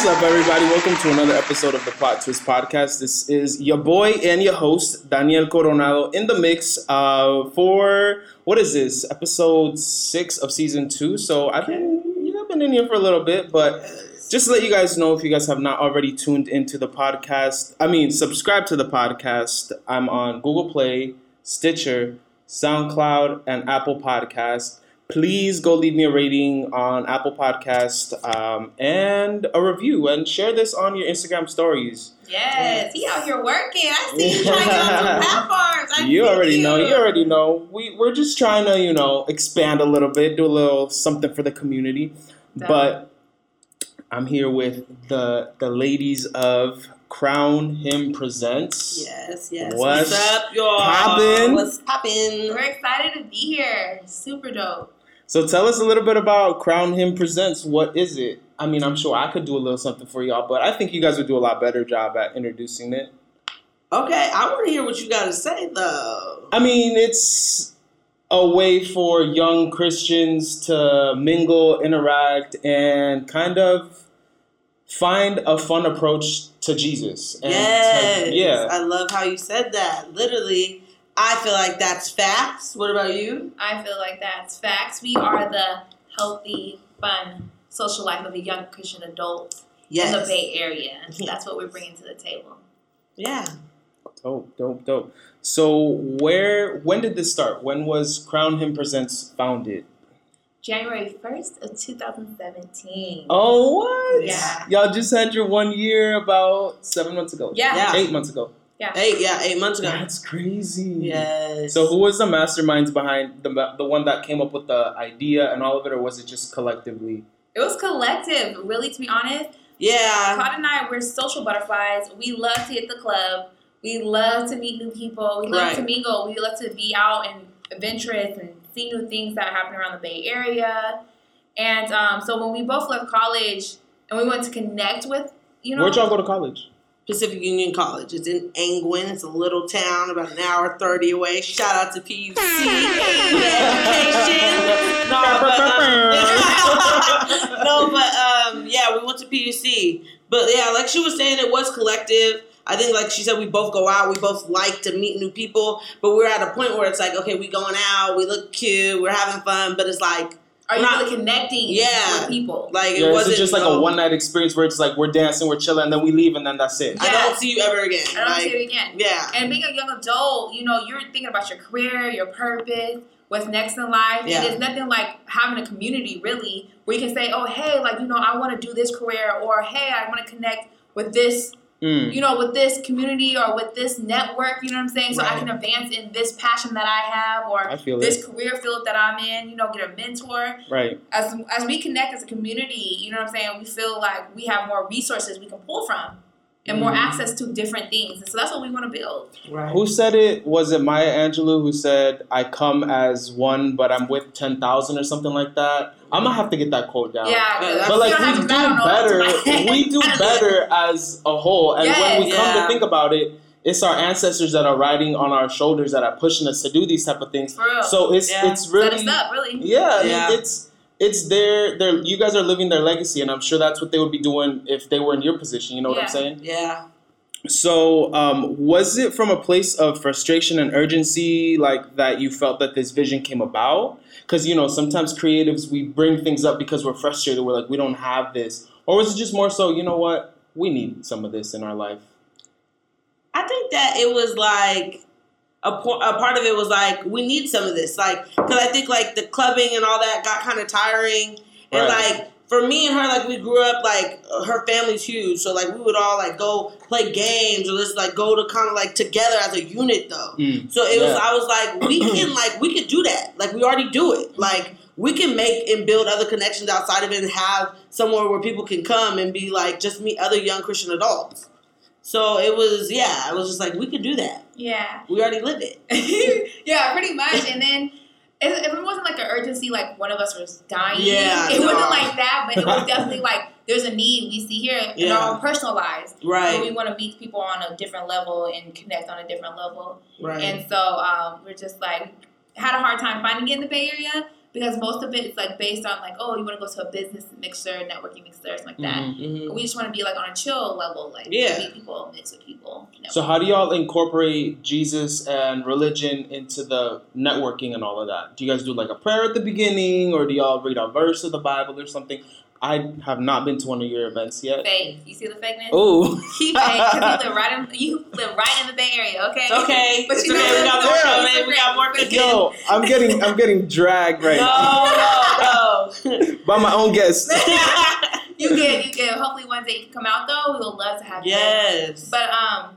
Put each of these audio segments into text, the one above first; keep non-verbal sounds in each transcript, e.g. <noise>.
What's up, everybody? Welcome to another episode of the Plot Twist Podcast. This is your boy and your host, Daniel Coronado, in the mix uh, for what is this? Episode six of season two. So I've been, you know, I've been in here for a little bit, but just to let you guys know, if you guys have not already tuned into the podcast, I mean, subscribe to the podcast. I'm on Google Play, Stitcher, SoundCloud, and Apple Podcast. Please go leave me a rating on Apple Podcast um, and a review, and share this on your Instagram stories. Yes, he out here working. I see you trying to on <laughs> some platforms. I you already know. You already know. We we're just trying to you know expand a little bit, do a little something for the community. But I'm here with the the ladies of Crown Him Presents. Yes, yes. What's What's, up, y'all? poppin'? What's poppin'? We're excited to be here. Super dope. So tell us a little bit about Crown Him Presents. What is it? I mean, I'm sure I could do a little something for y'all, but I think you guys would do a lot better job at introducing it. Okay, I want to hear what you got to say, though. I mean, it's a way for young Christians to mingle, interact, and kind of find a fun approach to Jesus. And to- yes. yeah. I love how you said that. Literally, I feel like that's facts. What about you? I feel like that's facts. We are the healthy, fun social life of a young Christian adult Yes. in the Bay Area. And that's what we're bringing to the table. Yeah. Dope, dope, dope. So where when did this start? When was Crown Him Presents founded? January 1st of 2017. Oh what? Yeah. Y'all just had your one year about seven months ago. Yeah. Yeah. Eight months ago. Eight, yeah, eight months ago. That's crazy. Yes. So who was the masterminds behind the the one that came up with the idea and all of it, or was it just collectively? It was collective, really, to be honest. Yeah. Todd and I, we're social butterflies. We love to hit the club. We love to meet new people. We love to mingle. We love to be out and adventurous and see new things that happen around the Bay Area. And um, so when we both left college and we went to connect with, you know, Where'd y'all go to college? Pacific Union College. It's in Angwin. It's a little town about an hour 30 away. Shout out to PUC. Education. No, but, um, <laughs> <laughs> no, but um, yeah, we went to PUC. But yeah, like she was saying, it was collective. I think, like she said, we both go out. We both like to meet new people. But we're at a point where it's like, okay, we going out. We look cute. We're having fun. But it's like, are you not- really connecting Yeah. with people? like it Yeah, is wasn't it just like no, a one night experience where it's like we're dancing, we're chilling, and then we leave, and then that's it? I don't see you ever again. I don't like, see it again. Yeah. And being a young adult, you know, you're thinking about your career, your purpose, what's next in life. Yeah. And there's nothing like having a community really where you can say, oh, hey, like, you know, I want to do this career or hey, I want to connect with this, Mm. you know, with this community or with this network, you know what I'm saying? So I can advance in this passion that I have or I this it. career field that I'm in, you know, get a mentor. Right. As, as we connect as a community, you know what I'm saying? We feel like we have more resources we can pull from and more Mhm. access to different things. And so that's what we want to build. Right. Who said it? Was it Maya Angelou who said, "I come as one, but I'm with ten thousand or something like that"? I'm gonna have to get that quote down. Yeah, But like we do I don't know off the top of my better, we do better as a whole. And when we Yes. come to think about it, it's our ancestors that are riding on our shoulders that are pushing us to do these type of things. For real. So it's Yeah. it's Set really us up, really. Yeah, I mean, it's it's their their you guys are living their legacy, and I'm sure that's what they would be doing if they were in your position. You know what I'm saying? Yeah. So, um, was it from a place of frustration and urgency, like that you felt that this vision came about? Because you know, sometimes creatives we bring things up because we're frustrated. We're like, we don't have this, or was it just more so? You know what? We need some of this in our life. I think that it was like a, po- a part of it was like we need some of this, like because I think like the clubbing and all that got kind of tiring, and Right. like for me and her, like we grew up like her family's huge, so like we would all like go play games or just like go to kind of like together as a unit though. Mm. So it was I was like we <clears throat> can like we could do that, like we already do it, like. We can make and build other connections outside of it and have somewhere where people can come and be like just meet other young Christian adults. So it was, yeah, I was just like, we could do that. Yeah. We already lived it. <laughs> yeah, pretty much. And then it, it wasn't like an urgency, like one of us was dying. Yeah, It no. wasn't like that, but it was <laughs> definitely like there's a need we see here in Yeah. our own personal lives. Where we want to meet people on a different level and connect on a different level. right. And so um, we're just like had a hard time finding it in the Bay Area, because most of it is like based on like, oh, you want to go to a business mixer, networking mixer, something like that. Mhm. Mhm. We just want to be like on a chill level, like Yeah. meet people, mix with people. You know. So how do y'all incorporate Jesus and religion into the networking and all of that? Do you guys do like a prayer at the beginning, or do y'all read a verse of the Bible or something? I have not been to one of your events yet. fake. You see the fakeness? Oh, <laughs> He fake because you live right in you live right in the Bay Area. Okay. Okay. But it's you know. We got more so coming. We got more cooking. yo, I'm getting I'm getting dragged right now No, no, <laughs> by my own guests. <laughs> You get you get. Hopefully one day you can come out though. We would love to have you. yes. But um,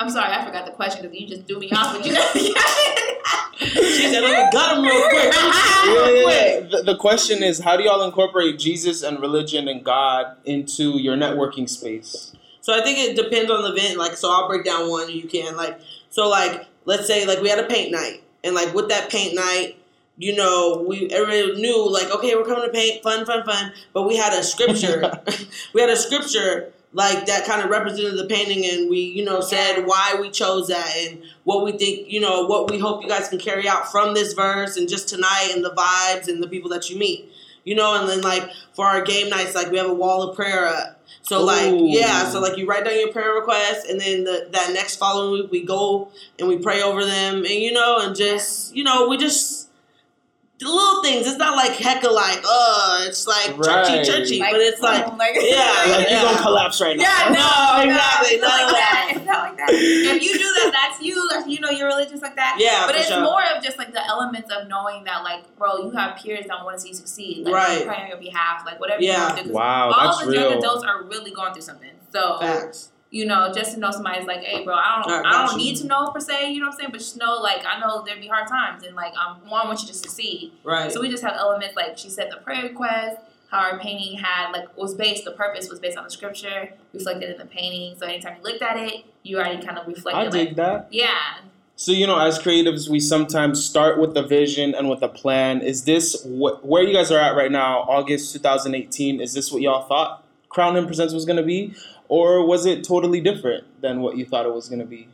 I'm sorry, I forgot the question because you just threw me off. But you <laughs> know, She said, "Let me gut him real quick." Yeah, yeah, yeah. The, the question is, how do y'all incorporate Jesus and religion and God into your networking space? So I think it depends on the event. Like, so I'll break down one. You can like, so like, let's say like we had a paint night, and like with that paint night, you know, we everybody knew like, okay, we're coming to paint, fun, fun, fun. But we had a scripture. <laughs> we had a scripture like that kind of represented the painting, and we, you know, said Yeah. why we chose that and what we think, you know, what we hope you guys can carry out from this verse and just tonight and the vibes and the people that you meet. You know, and then like for our game nights, like we have a wall of prayer up. So like yeah, so like you write down your prayer requests, and then the, that next following week we go and we pray over them, and you know, and just you know, we just the little things. It's not like hecka like uh, it's like Right. churchy churchy, but it's like boom, like, <laughs> yeah, Like yeah. you're gonna collapse right now. Yeah, No, no, exactly, No, it's not none like that. It's <laughs> not like that. If you do that, that's you. That's, you know, you're religious like that. yeah, But for it's sure. more of just like the elements of knowing that, like, bro, you have peers that want to see you succeed. Like, Right. praying on your behalf, like, whatever Yeah. you want to do. 'Cause Wow, all that's of the young adults are really going through something. So, Facts. You know, just to know somebody's like, hey, bro, I don't, Alright, I don't you. need to know per se, you know what I'm saying? But just know, like, I know there'd be hard times, and like, um, one, I want you to succeed. Right. So we just have elements like she said the prayer request, how our painting had like was based the purpose was based on the scripture, reflected in the painting. So anytime you looked at it, you already kind of reflected I like dig that. yeah. So you know, as creatives, we sometimes start with a vision and with a plan. Is this wh- where you guys are at right now, August 2018? Is this what y'all thought Crown Him Presents was gonna be, or was it totally different than what you thought it was gonna be?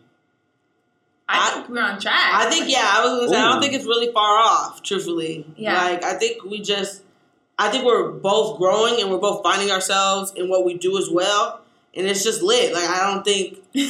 I, I- think we're on track. I think yeah, I was gonna say I don't think it's really far off, truthfully. Yeah. Like I think we just I think we're both growing and we're both finding ourselves in what we do as well. And it's just lit. Like I don't think <laughs> yeah,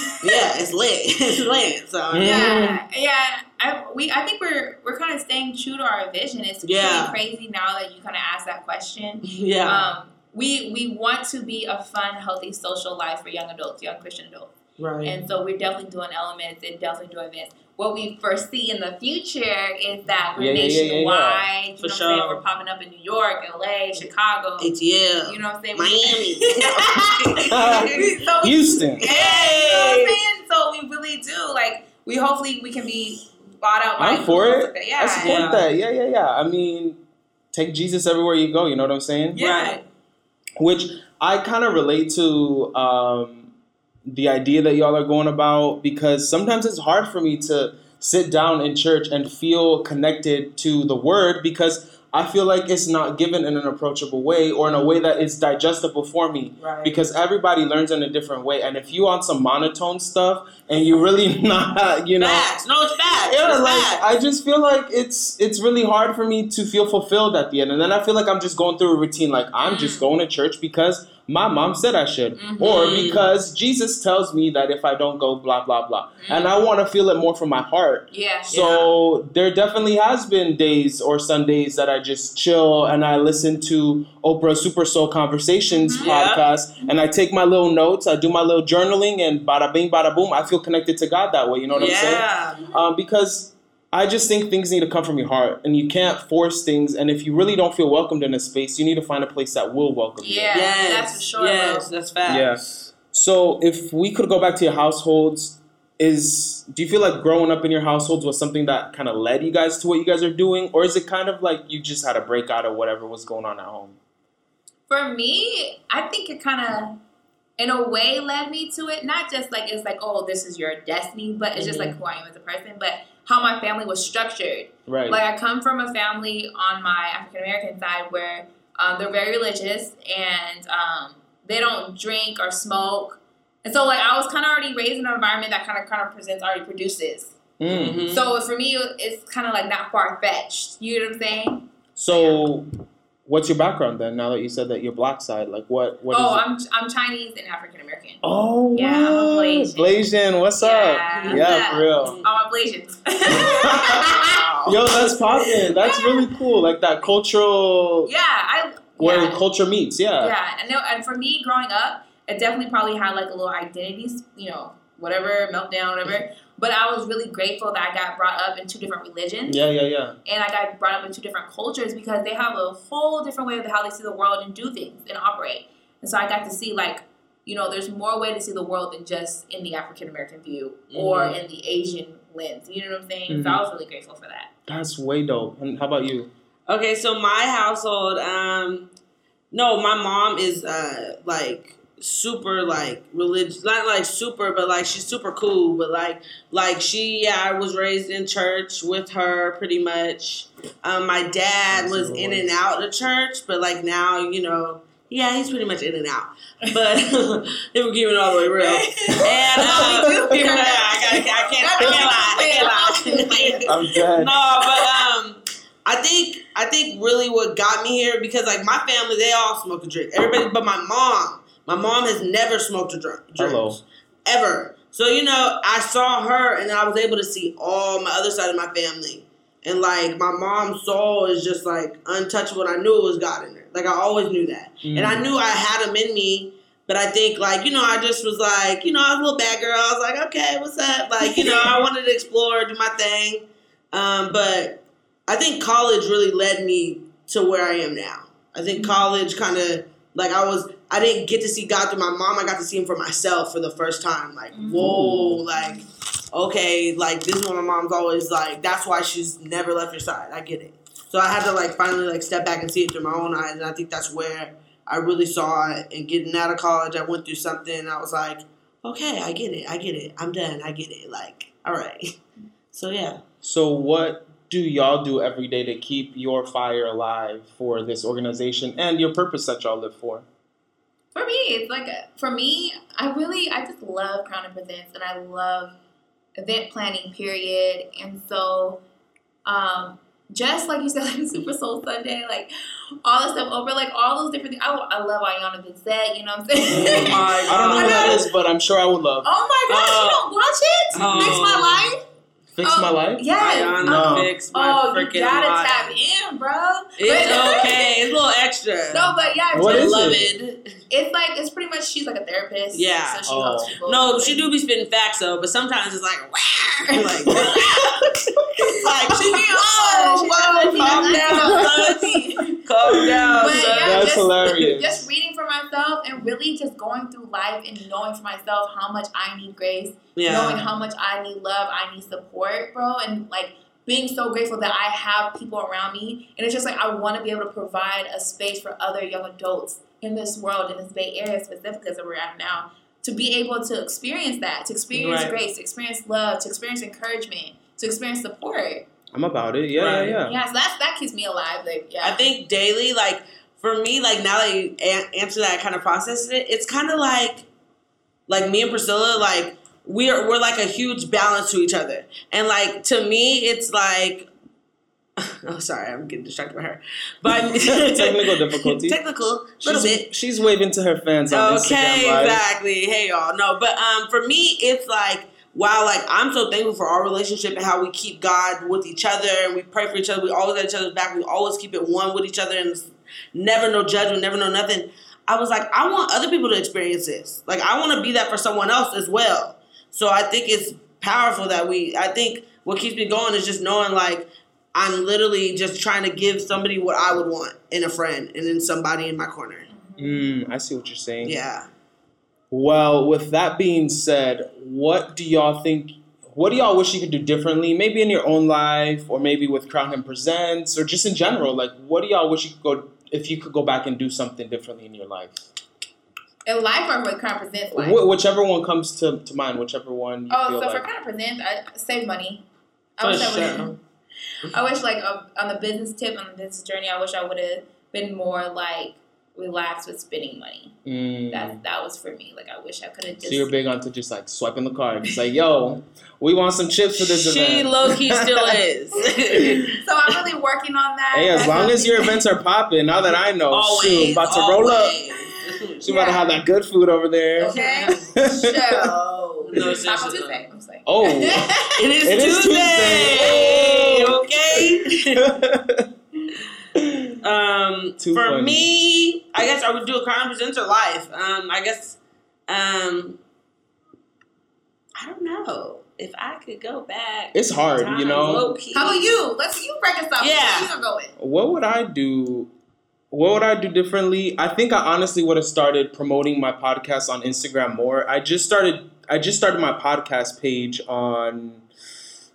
it's lit. <laughs> it's lit. So. Yeah, yeah. I we I think we're we're kind of staying true to our vision. It's Yeah. pretty crazy now that you kind of asked that question. yeah. Um, we we want to be a fun, healthy social life for young adults, young Christian adults. right. And so we're definitely doing elements and definitely doing this. What we foresee in the future is that we're Yeah, yeah, yeah, yeah, yeah. nationwide. You For know what I'm sure. saying? We're popping up in New York, LA, Chicago. ATL. You know what I'm saying? Miami. <laughs> So <laughs> uh, Houston. <laughs> Yeah, you know what I'm saying? So we really do. Like, we hopefully we can be bought out by I'm for it. like that. Yeah. I support Yeah. that. Yeah, yeah, yeah. I mean, take Jesus everywhere you go. You know what I'm saying? Yeah. Right. Which I kind of relate to um, the idea that y'all are going about because sometimes it's hard for me to sit down in church and feel connected to the word because I feel like it's not given in an approachable way or in a way that is digestible for me Right. because everybody learns in a different way and if you on some monotone stuff and you really <laughs> not you know Facts. No, it's facts. yeah, it's like facts. I just feel like it's it's really hard for me to feel fulfilled at the end, and then I feel like I'm just going through a routine. Like I'm just Mm. going to church because my mom said I should, or Mhm. because Jesus tells me that if I don't go, blah blah blah, Mm. and I want to feel it more from my heart. Yeah. So there definitely has been days or Sundays that I just chill and I listen to Oprah Super Soul Conversations Mhm. Yeah. podcast and I take my little notes, I do my little journaling, and bada bing, bada boom, I feel connected to God that way. You know what I'm saying? yeah. um, because I just think things need to come from your heart, and you can't force things. And if you really don't feel welcomed in a space, you need to find a place that will welcome you. Yeah. Yes. that's for sure, Yes, bro. that's facts. Yeah. So if we could go back to your households, is do you feel like growing up in your households was something that kind of led you guys to what you guys are doing, or is it kind of like you just had a breakout of whatever was going on at home? For me, I think it kind of, in a way, led me to it. Not just like it's like, oh, this is your destiny, but it's just like mm-hmm. who I am as a person. But how my family was structured. Right. Like I come from a family on my African American side where um, they're very religious and um, they don't drink or smoke. And so like I was kind of already raised in an environment that kind of kind of presents already produces. Mm. Mhm. So for me, it's kind of like not far fetched. You know what I'm saying? So, what's your background then? Now that you said that you're black side, like what? What oh, is it? I'm I'm Chinese and African American. Oh, Yeah, I'm a? Blasian. Blasian, what's Yeah, up? Yeah, yeah. for real. All my Blasians. <laughs> <laughs> Yo, that's popping. That's really cool. Like that cultural, yeah, I where yeah. culture meets. Yeah. Yeah, and, no, and for me growing up, it definitely probably had like a little identities, you know, whatever, meltdown, whatever. But I was really grateful that I got brought up in two different religions. Yeah, yeah, yeah. And I got brought up in two different cultures because they have a whole different way of how they see the world and do things and operate. And so I got to see like, you know, there's more way to see the world than just in the African American view or Mhm. in the Asian lens. You know what I'm saying? So Mhm. I was really grateful for that. That's way dope. And how about you? Okay, so my household, um, no, my mom is uh like super like religious, not like super, but like she's super cool. But like, like she, yeah, I was raised in church with her pretty much. Um, my dad Praise was in Lord. and out of church, but like now, you know, yeah, he's pretty much in and out. But <laughs> if we're keeping it all the way real, and <laughs> uh, yeah, <laughs> I, gotta, I can't, I can't lie, I can't lie. I'm dead. no, but um, I think I think really what got me here because like my family they all smoke and drink. Everybody but my mom. My mom has never smoked or drunk drinks Hello. ever. So you know, I saw her and I was able to see all my other side of my family. And like my mom's soul is just like untouchable. And I knew it was God in there. Like I always knew that. Mm. And I knew I had him in me. But I think like, you know, I just was like, you know, I was a little bad girl. I was like, okay, what's up? Like, you know, I <laughs> wanted to explore, do my thing. Um, but I think college really led me to where I am now. I think college kind of like I was I didn't get to see God through my mom. I got to see him for myself for the first time. Like, Mhm. whoa, like okay, like this is what my mom's always like. That's why she's never left your side. I get it. So I had to like finally like step back and see it through my own eyes, and I think that's where I really saw it. And getting out of college, I went through something. And I was like, okay, I get it. I get it. I'm done. I get it. Like, all right. <laughs> So yeah. So, what do y'all do every day to keep your fire alive for this organization and your purpose that y'all live for? For me, it's like for me, I really I just love Crown Him Presents and I love event planning. Period. And so, um, just like you said, <laughs> like Super Soul Sunday, like all the stuff over, like all those different things. I, I love Iyanla Vanzant. You know what I'm saying? Oh my <laughs> I don't know I who that know. is, but I'm sure I would love. Oh my gosh, Uh, you don't watch it? oh. Fix my life. Fix Oh, my life? Yes. Iyanla No. fix my Oh, oh. oh you gotta life. tap in, bro. It's But- <laughs> okay. It's a little extra. No, but yeah, What just, is love it? it. it's like it's pretty much she's like a therapist. Yeah. So she Oh. helps people. No, she do be spitting facts though, but sometimes it's like, <laughs> like, like she be oh, oh She whoa, calm down, son. <laughs> calm down, But yeah, That's just, hilarious. Just reading for myself and really just going through life and knowing for myself how much I need grace, knowing how much I need love, I need support, bro, and like being so grateful that I have people around me. And it's just like I want to be able to provide a space for other young adults in this world, in this Bay Area specifically as we're at now, to be able to experience that, to experience Right. grace, to experience love, to experience encouragement, to experience support. I'm about it. Yeah, Right. yeah, yeah. Yeah, so that's that keeps me alive. Like, yeah. I think daily, like for me, like now that you a- answer that, I kind of process it, it's kind of like, like me and Priscilla, like we're we're like a huge balance to each other, and like to me, it's like. <laughs> Oh, sorry, I'm getting distracted by her. But <laughs> <laughs> Technical difficulties. Technical, little She's, bit. she's waving to her fans on Okay, Instagram exactly. Hey y'all. No, but um for me it's like wow, like I'm so thankful for our relationship and how we keep God with each other and we pray for each other. We always at each other's back. We always keep it one with each other and never no judgment, never no nothing. I was like, I want other people to experience this. Like I want to be that for someone else as well. So I think it's powerful that we I think what keeps me going is just knowing like I'm literally just trying to give somebody what I would want in a friend and in somebody in my corner. Mm, I see what you're saying. Yeah. Well, with that being said, what do y'all think? What do y'all wish you could do differently? Maybe in your own life, or maybe with Crown Him Presents, or just in general. Like, what do y'all wish you could go if you could go back and do something differently in your life? in life or what Crown Presents life? Wh- whichever one comes to, to mind, whichever one you Oh, feel so for like. Crown Presents, I save money. I For wish I would. sure. <laughs> I wish like on the business tip on the business journey, I wish I would have been more like relax with spending money. Mm. That that was for me. Like I wish I could have just. So you're big onto just like swiping the card. It's like, yo, we want some chips for this she event. low key still <laughs> is. so I'm really working on that. hey, as That's long as your events are popping, now that I know, always, shoot, about to roll up. always. She about to have that good food over there. Okay. So No, Taco Tuesday. I'm saying. Oh. <laughs> It is It is Tuesday. Okay. <laughs> Um, Too for funny. me, I guess I would do a crime presents or life. Um, I guess, um, I don't know if I could go back. It's hard, in you know? low-key. How about you? Let's you break us up. Yeah. You gonna go with? what would I do? What would I do differently? I think I honestly would have started promoting my podcast on Instagram more. I just started I just started my podcast page on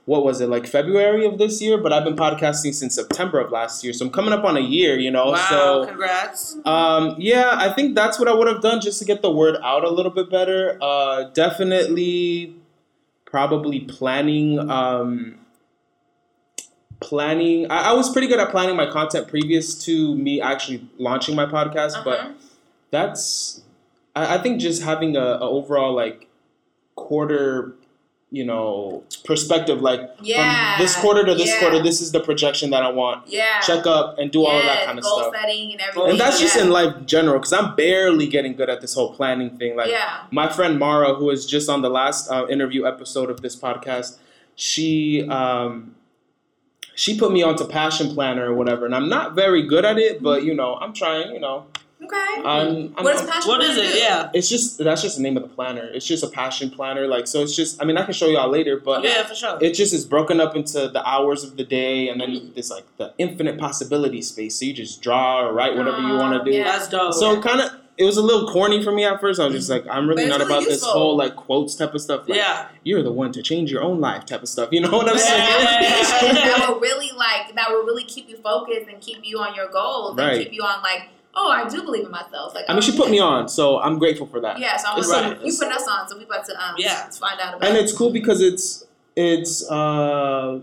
what was it, like February of this year, but I've been podcasting since September of last year. So I'm coming up on a year, you know. Wow! So congrats. um, yeah, I think that's what I would have done just to get the word out a little bit better. Uh, definitely, probably planning. Um, planning. I, I was pretty good at planning my content previous to me actually launching my podcast, but Uh-huh. that's. I, I think just having a, a overall like quarter, you know, perspective. Like Yeah. from this quarter to this yeah. quarter, this is the projection that I want. Yeah. Check up and do all of that kind of goal stuff. setting and everything. And that's just in life general, because I'm barely getting good at this whole planning thing. Like yeah. my friend Mara, who was just on the last uh, interview episode of this podcast, she um, she put me onto Passion Planner or whatever, and I'm not very good at it, but you know, I'm trying. You know, Okay. I'm, I'm, what is passion? What is it? do? Yeah. it's just that's just the name of the planner. It's just a passion planner. Like so, it's just. I mean, I can show y'all later, but Yeah, for sure. it just is broken up into the hours of the day, and then there's like the infinite possibility space. So you just draw or write whatever you want Oh, to do. yeah. That's dope. So kind of, it was a little corny for me at first. I was just like, I'm really not really about this whole like quotes type of stuff. Like, yeah. you're the one to change your own life type of stuff. You know what I'm Yeah. saying? <laughs> that will really like that will really keep you focused and keep you on your goals Right. and keep you on like oh I do believe in myself like I mean, she put me on, so I'm grateful for that. yeah so I'm It's like, like- you put us on so we about to um Yeah. let's find out about And it. it's cool because it's it's uh,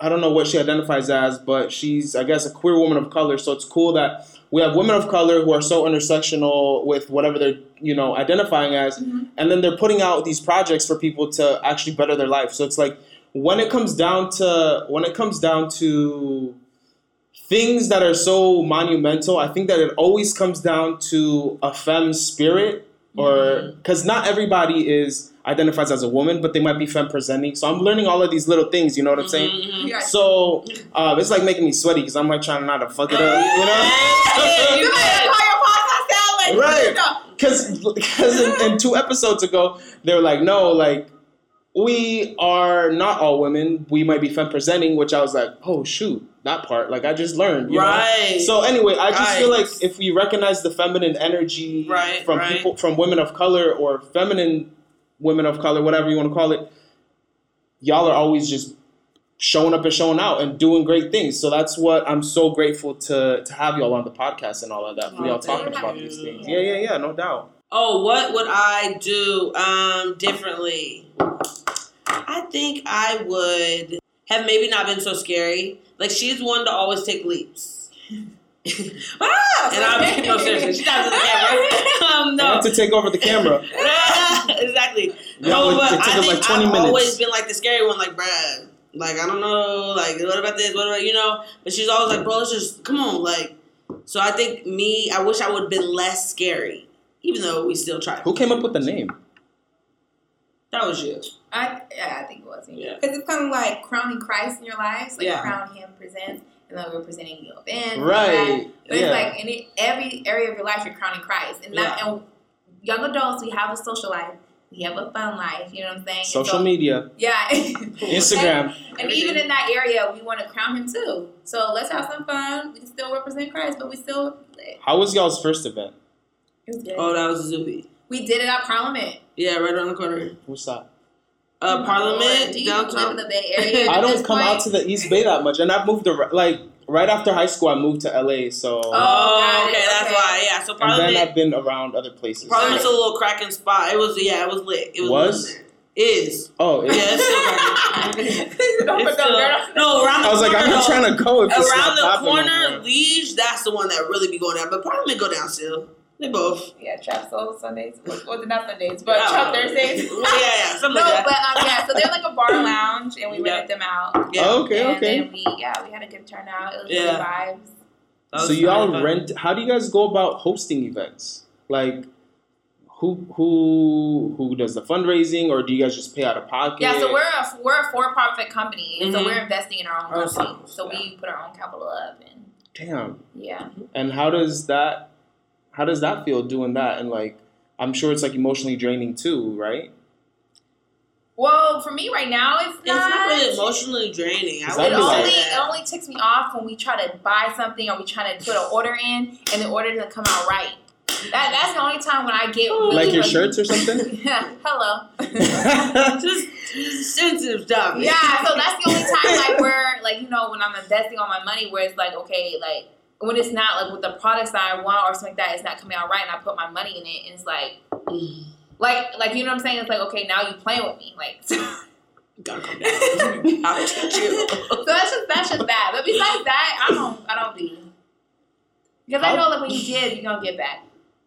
I don't know what she identifies as, but she's I guess a queer woman of color. So it's cool that we have women of color who are so intersectional with whatever they're you know identifying as, Mhm. and then they're putting out these projects for people to actually better their life. So it's like when it comes down to when it comes down to things that are so monumental, I think that it always comes down to a femme spirit, or because not everybody is identifies as a woman, but they might be femme presenting. So I'm learning all of these little things. You know what I'm saying? Mhm, mhm. You So um, it's like making me sweaty because I'm like trying not to fuck it up. You know? Hey, you might call your podcast out like Right. because because in, in two episodes ago they were like no like we are not all women we might be femme presenting which i was like oh shoot that part like i just learned you know? Right. so anyway i just feel like if we recognize the feminine energy Right, from right. people from women of color or feminine women of color whatever you want to call it y'all are always just showing up and showing out and doing great things so that's what i'm so grateful to to have y'all on the podcast and all of that Oh, y'all thank talking about these things yeah yeah yeah no doubt Oh, what would I do um, differently? I think I would have maybe not been so scary. Like she's one to always take leaps. <laughs> ah, and I'm no seriously. She's not to the camera. <laughs> Um, I no, have to take over the camera. <laughs> exactly. Yeah, no, it took I us think like 20 I've minutes. always been like the scary one. Like, Brad. like I don't know, like what about this? What about you know? But she's always like, bro, let's just come on, like. So I think me, I wish I would have been less scary, even though we still tried. Who came up with the name? That was you. I yeah I think it was Yeah. because it's kind of like crowning Christ in your lives like Yeah. crown Him presents and then we're presenting you events Right. But Yeah. it's like in it, every area of your life, you're crowning Christ. And, that, and young adults, we have a social life. We have a fun life. You know what I'm saying? Social so- media, Yeah. <laughs> Instagram. And even in that area, we want to crown him too. So let's have some fun. We can still represent Christ, but we still. How was y'all's first event? was good. Oh, that was Zuby. We did it at Parliament. Yeah, right around the corner. What's that? Uh, Parliament Do you live downtown. in the Bay Area? <laughs> I don't come point? out to the East Bay that much, and I've moved ar- like right after high school. I moved to LA, so Oh, Oh, got it, okay, that's why. Yeah, so and then I've been around other places. Parliament's a little cracking spot. It was yeah, it was lit. It was, Was? lit there. is Oh, yeah, it- it's still cracking. <laughs> It's still- no, around the I was like, I'm not though. trying to go if it's around not the corner, anymore. Liege, that's the one that really be going down. But Parliament go down still. They both. Yeah, Trap Soul Sundays. Well, well, not Sundays, but Yeah. Trap Thursdays. <laughs> yeah, yeah, something No, like that. but um, yeah, so they're like a bar <laughs> lounge, and we Yeah. rented them out. Yeah. Oh, okay, and okay. then we, yeah, we had a good turnout. It was Yeah. good vibes. So y'all fun. rent? How do you guys go about hosting events? Like, who who who does the fundraising, or do you guys just pay out of pocket? Yeah, so we're a we're a for profit company, and so we're investing in our own Oh, company. so- So we put our own capital up, and damn. yeah. And how does that how does that feel doing that? And like, I'm sure it's like emotionally draining too, right? Well, for me right now, it's It's not. not really emotionally draining. I Is It wouldn't like- only it only ticks me off when we try to buy something or we try to put an order in and the order doesn't come out right. That that's the only time when I get oh. really Like your like- shirts or something? <laughs> yeah. Hello. just, <laughs> just sensitive stuff. yeah. So that's the only time like where like you know when I'm investing all my money where it's like okay like when it's not like with the products that I want or something like that it's not coming out right and I put my money in it and it's like <sighs> like like you know what I'm saying it's like okay now you playing with me like <laughs> Gotta calm down. <laughs> I'll teach you. So that's just that's just that but besides that I don't I don't be because I know that when you give you're gonna get back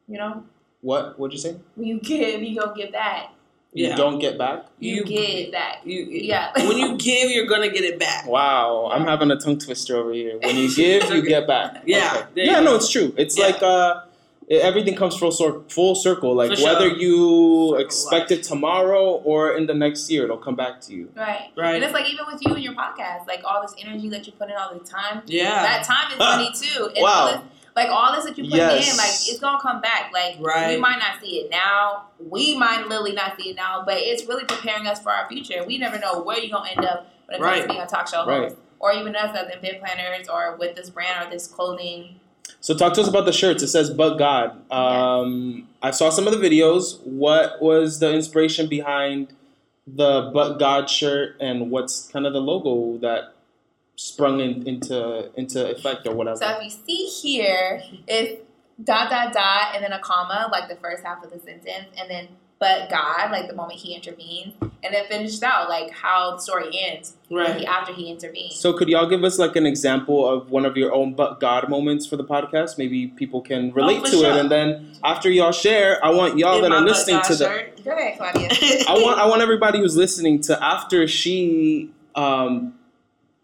you know what? What'd you say? when you give you gonna get back You don't get back. you, You- get back You, yeah <laughs> when you give, you're gonna get it back. Wow, I'm having a tongue twister over here. When you give, you get back. Yeah, Okay. yeah. go. No, it's true. It's Yeah. like uh, everything comes full cir- full circle. Like For sure. whether you expect it tomorrow or in the next year, it'll come back to you. right Right. and it's like even with you and your podcast like all this energy that you put in all the time Yeah. that time is money too. <laughs> And Wow. all this, like all this that you put Yes. in, like it's gonna come back. Like Right. we might not see it now. We might literally not see it now, but it's really preparing us for our future. We never know where you're gonna end up when it comes Right. to being a talk show Right. host. Or even us as event planners or with this brand or this clothing. So talk to us about the shirts. It says "But God." Um, I saw some of the videos. What was the inspiration behind the "But God" shirt, and what's kind of the logo that sprung in, into into effect or whatever? So if you see here, it's dot dot dot and then a comma, like the first half of the sentence, and then but God, like the moment he intervenes, and then finished out like how the story ends right. he, after he intervenes. So could y'all give us like an example of one of your own "But God" moments for the podcast? Maybe people can relate Oh, to sure. it, and then after y'all share, I want y'all In that are listening to the. shirt. Go ahead, Claudia. I want I <laughs> want everybody who's listening to after she um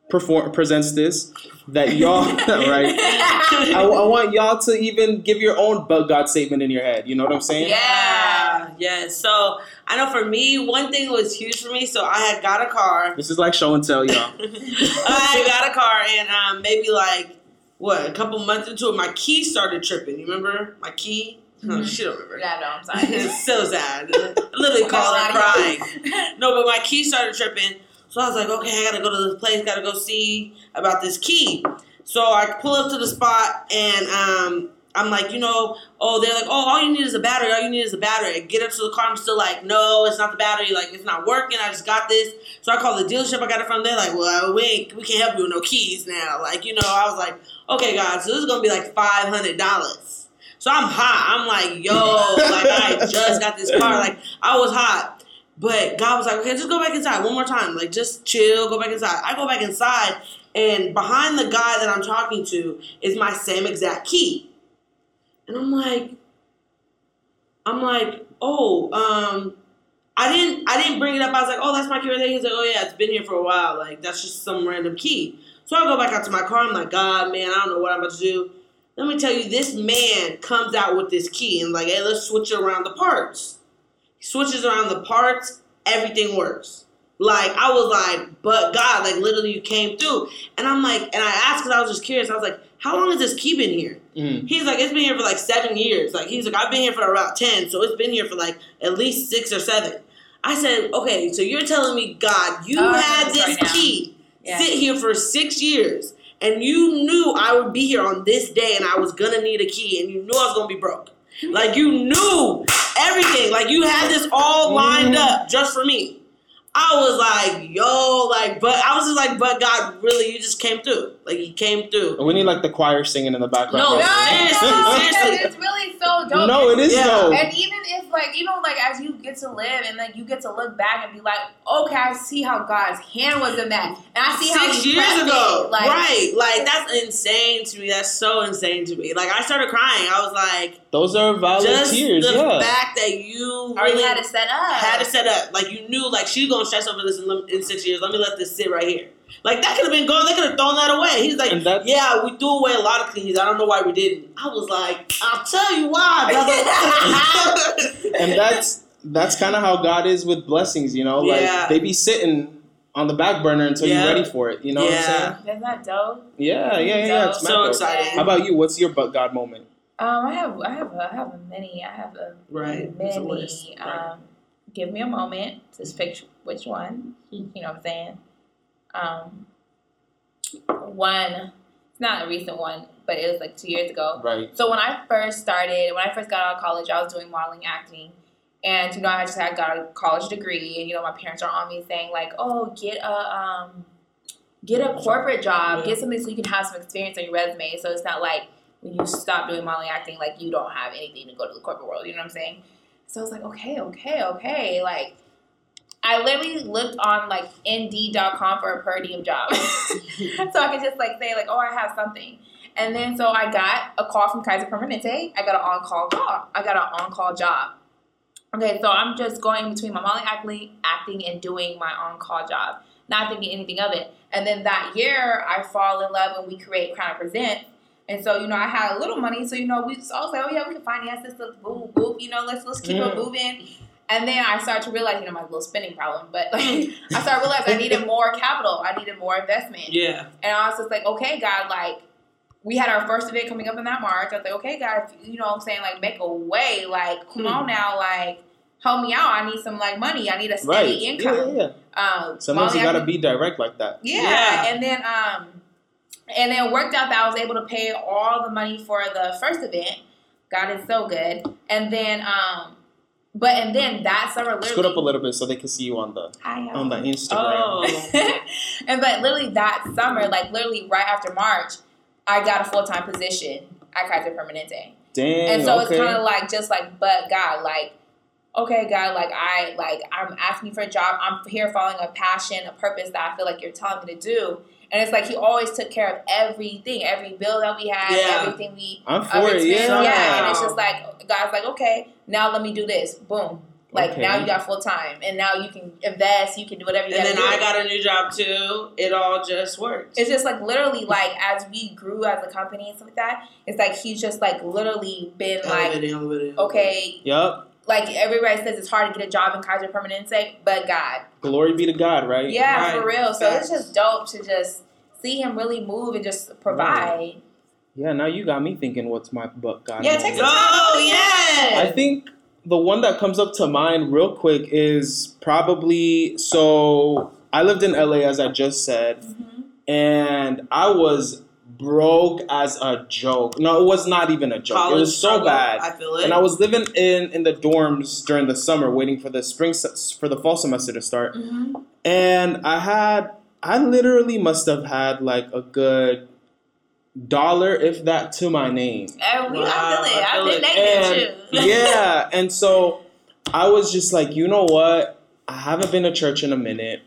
perform presents this that y'all <laughs> right. I, I want y'all to even give your own bug God statement in your head. You know what I'm saying? Yeah. Yes. So I know for me, one thing was huge for me. So I had got a car. This is like show and tell, y'all. <laughs> I got a car, and um, maybe like what a couple months into it, my key started tripping. You remember my key? No, Mhm. she don't remember. Yeah, no, I'm <laughs> sorry. it's so sad. I literally called her crying. No, but my key started tripping. So I was like, okay, I gotta go to this place, gotta go see about this key. So I pull up to the spot and um, I'm like, you know, oh, they're like, oh, all you need is a battery. All you need is a battery. I get up to the car. I'm still like, no, it's not the battery. Like, it's not working. I just got this. So I call the dealership. I got it from there. Like, well, we we can't help you with no keys now. Like, you know, I was like, okay, God, so this is gonna be like five hundred dollars. So I'm hot. I'm like, yo, like I just got this car. Like I was hot. But God was like, okay, just go back inside one more time. Like, just chill, go back inside. I go back inside, and behind the guy that I'm talking to is my same exact key. And I'm like, I'm like, oh, um, I didn't, I didn't bring it up. I was like, oh, that's my key right there. He's like, oh yeah, it's been here for a while. Like, that's just some random key. So I go back out to my car. I'm like, God, man, I don't know what I'm about to do. Let me tell you, this man comes out with this key and like, hey, let's switch around the parts. He switches around the parts, everything works. Like I was like, but God, like literally you came through. And I'm like, and I asked because I was just curious. I was like, how long has this key been here? Mm. He's like, it's been here for like seven years. Like he's like, I've been here for about ten, so it's been here for like at least six or seven. I said, okay, so you're telling me, God, you Oh, had this this right key Yeah. sit here for six years, and you knew I would be here on this day, and I was gonna need a key, and you knew I was gonna be broke. Like you knew everything. Like you had this all lined Mhm. up just for me. I was like, yo, like, but I was just like, but God, really, you just came through. Like He came through. And we need like the choir singing in the background. No, No, right? seriously, no, seriously. It's really so dope. No, it is Yeah. though. And even if like even like as you get to live and like you get to look back and be like, okay, I see how God's hand was in that, and I see how Six he years ago. Like, right? Like that's insane to me. That's so insane to me. Like I started crying. I was like, Those are valid just tears. the Yeah. fact that you really had it set up. had it set up. Like you knew, like she's gonna stress over this in, in six years. Let me let this sit right here. Like that could have been gone. They could have thrown that away. He's like, yeah, we threw away a lot of things. I don't know why we didn't. I was like, I'll tell you why, brother. <laughs> and that's that's kind of how God is with blessings, you know. Like Yeah. they be sitting on the back burner until Yeah. you're ready for it. You know what I'm Yeah. saying? Isn't that dope? Yeah, yeah, yeah. yeah. It's so dope. exciting. How about you? What's your but God moment? Um, I have, I have, I have many. I have a Right. It's a list. Right. Um, give me a moment This pick which one. You know what I'm saying? Um, one. It's not a recent one, but it was like two years ago. Right. So when I first started, when I first got out of college, I was doing modeling acting. And you know, I just had got a college degree, and you know, my parents are on me saying like, "Oh, get a um, get a corporate job, Yeah. get something so you can have some experience on your resume. So it's not like when you stop doing modeling acting, like you don't have anything to go to the corporate world. You know what I'm saying? So I was like, okay, okay, okay. Like, I literally looked on like Indeed.com for a per diem job, <laughs> so I could just like say like, oh, I have something. And then so I got a call from Kaiser Permanente. I got an on call call. I got an on call job. Okay, so I'm just going between my modeling acting, acting and doing my on call job, not thinking anything of it. And then that year, I fall in love and we create Crown Present. And so, you know, I had a little money, so you know, we I was like, oh yeah, we can finance this, let's boom, you know, let's let's keep Mhm. it moving. And then I started to realize, you know, my little spending problem, but like I started realizing I needed more capital, I needed more investment. yeah. And I was just like, okay, God, like, we had our first event coming up in that March. I was like, okay, God, you know what I'm saying? Like, make a way. Like, come Hmm. on now. Like, help me out. I need some, like, money. I need a steady Right. Income. yeah, yeah. Um, Sometimes you gotta be direct like that. Yeah. Yeah. And then, um, and then it worked out that I was able to pay all the money for the first event. God is so good. And then, um, but, and then that summer, literally. Scoot up a little bit so they can see you on the on the Instagram. Oh. <laughs> and but literally that summer, like literally right after March, I got a full time position at Kaiser Permanente. Dang. And so okay. it's kind of like just like, but God, like, okay, God, like I like I'm asking for a job. I'm here following a passion, a purpose that I feel like you're telling me to do. And it's like He always took care of everything, every bill that we had, Yeah. everything we I'm of for it. Yeah. yeah. And it's just like God's like, okay, now let me do this. Boom. Like Okay. now you got full time, and now you can invest. You can do whatever you And then do. I got a new job too. It all just works. It's just like literally like as we grew as a company and stuff like that, it's like he's just like literally been like, Elevating, elevating. okay, Yup. Like everybody says it's hard to get a job in Kaiser Permanente, but God. Glory be to God, right? Yeah, Right. for real. So Facts. it's just dope to just see him really move and just provide. Yeah. Now you got me thinking, what's my but God? Yeah, take some Oh yeah. I think the one that comes up to mind real quick is probably so I lived in LA as I just said, Mhm. and I was broke as a joke. No, it was not even a joke. College it was so struggle, bad. I feel it. And I was living in in the dorms during the summer, waiting for the spring se- for the fall semester to start. Mhm. And I had, I literally must have had like a good dollar, if that, to my name. And we, Wow, I feel it. I I've feel been it. negative And too. <laughs> <laughs> yeah, and so I was just like, you know what? I haven't been to church in a minute.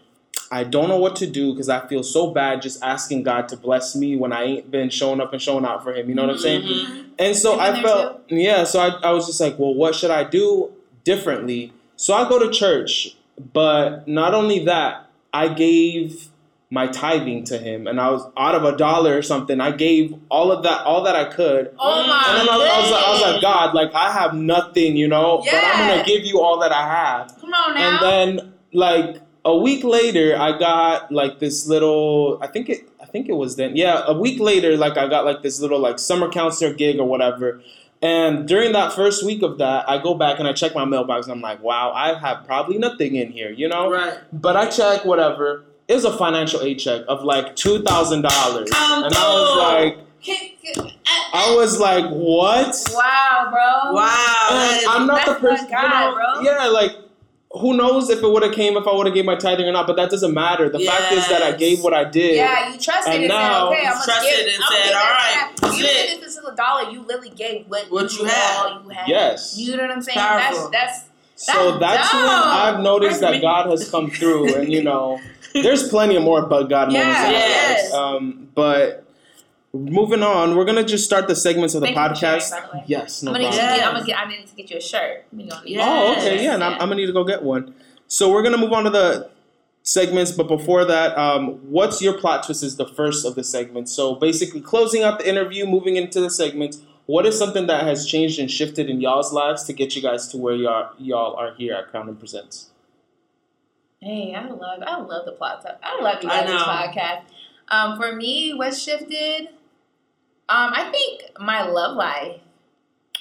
I don't know what to do because I feel so bad just asking God to bless me when I ain't been showing up and showing out for Him. You know what I'm saying? Mhm. And so I felt, yeah, so I, I was just like, well, what should I do differently? So I go to church, but not only that, I gave my tithing to him, and I was out of a dollar or something. I gave all of that, all that I could. Oh my And then I, I was like, I was like. God, like I have nothing, you know, but I'm gonna give you all that I have. Come on now. And then like a week later, I got like this little. I think it. I think it was then. Yeah, a week later, like I got like this little like summer counselor gig or whatever. And during that first week of that, I go back and I check my mailbox. And I'm like, wow, I have probably nothing in here, you know. right. But I check whatever. It was a financial aid check of like two thousand dollars, Come and I was through. like, Can- can- I was like, what? wow, bro. Wow. And I'm not the that's my person. you God, know, bro. Yeah, like who knows if it would have came if I would have gave my tithing or not, but that doesn't matter. The fact is that I gave what I did. Yeah, you trusted And and, now- said, okay, I'm gonna trusted give. and I'm said, gonna give all Even shit. if this is a dollar, you literally gave what, What you all had. you had. Yes. You know what I'm saying? Powerful. That's that's So that's when. I've noticed that <laughs> God has come through, and you know, there's plenty of more but God moments. Yeah, yes. Um, but moving on, we're gonna just start the segments of the Thank you for podcast. by the way. yes, no I'm gonna, problem. need to Yes. get, I'm gonna get. I need to get you a shirt. We gonna need Yeah. Oh, okay, yeah, and I'm, I'm gonna need to go get one. So we're gonna move on to the segments, but before that, um, what's your plot twist? Is the first of the segments. So basically, closing out the interview, moving into the segments. What is something that has changed and shifted in y'all's lives to get you guys to where y'all y'all are here at Crown Him Presents? Hey, I love I love the plot. Talk. I love you I guys' know. podcast. Um, for me, what shifted? Um, I think my love life.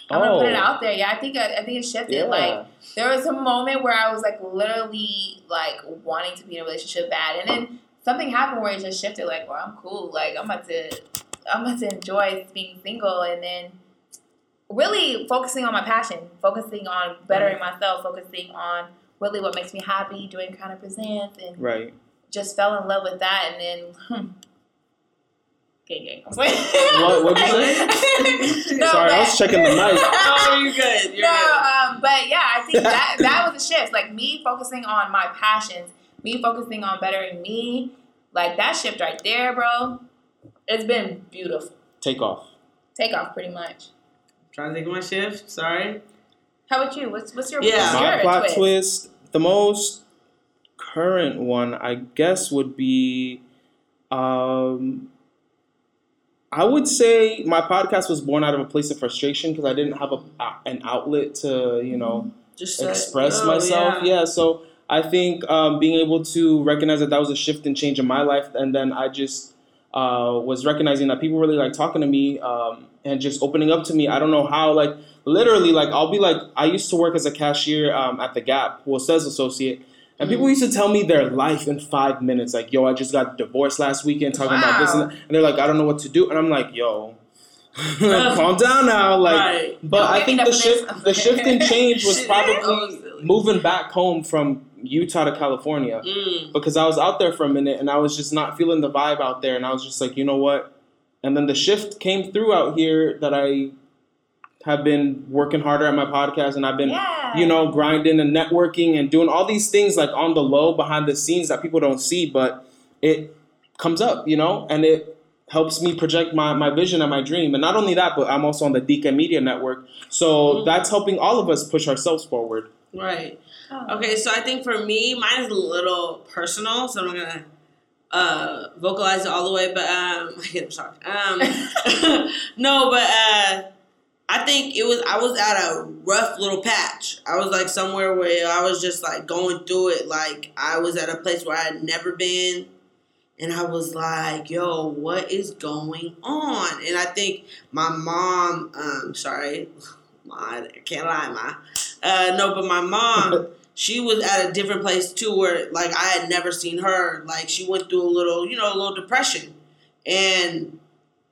I'm gonna put it Oh. out there. Yeah, I think I, I think it shifted. Like there was a moment where I was like literally like wanting to be in a relationship bad, and then something happened where it just shifted. Like, well, I'm cool. Like I'm about to, I'm about to enjoy being single, and then really focusing on my passion, focusing on bettering myself, focusing on really what makes me happy, doing Crown Him Presents, and right. just fell in love with that, and then. Hmm, Gang, gang. <laughs> What- what'd you say? <laughs> no, Sorry, I was checking the mic. <laughs> Oh, you're good. You're no, good. um, but yeah, I think that that was a shift. Like me focusing on my passions, me focusing on bettering me, like that shift right there, bro. It's been beautiful. Take off. Take off, pretty much. Trying to think of my shift. Sorry. How about you? What's what's your Yeah. what's My your plot twist? twist, the most current one, I guess, would be. Um, I would say my podcast was born out of a place of frustration because I didn't have a, an outlet to, you know, Just express oh, myself. Yeah. Yeah. so I think um, being able to recognize that that was a shift and change in my life, and then I just uh, was recognizing that people really like talking to me um, and just opening up to me. I don't know how, like literally, like I'll be like, I used to work as a cashier um, at the Gap, well, says associate. And people used to tell me their life in five minutes. Like, yo, I just got divorced last weekend talking about this and. And they're like, I don't know what to do. And I'm like, yo, <laughs> calm down now. Like, right. but I think the shift, the shift and change was <laughs> probably moving back home from Utah to California Mm. because I was out there for a minute and I was just not feeling the vibe out there, and I was just like, you know what? And then the shift came through out here that I have been working harder at my podcast, and I've been, Yeah. you know, grinding and networking and doing all these things like on the low behind the scenes that people don't see, but it comes up, you know, and it helps me project my, my vision and my dream. And not only that, but I'm also on the DK Media Network. So Mhm. that's helping all of us push ourselves forward. Right. Oh. Okay, so I think for me, mine is a little personal, so I'm not gonna uh, vocalize it all the way. But um, <laughs> I get sorry. Um, <laughs> no, but uh, I think it was I was at a rough little patch. I was like somewhere where I was just like going through it. Like I was at a place where I had never been. And I was like, yo, what is going on? And I think my mom, um, sorry, <laughs> my, I can't lie, ma. Uh, no, but my mom, <laughs> she was at a different place too, where like I had never seen her. Like she went through a little, you know, a little depression, and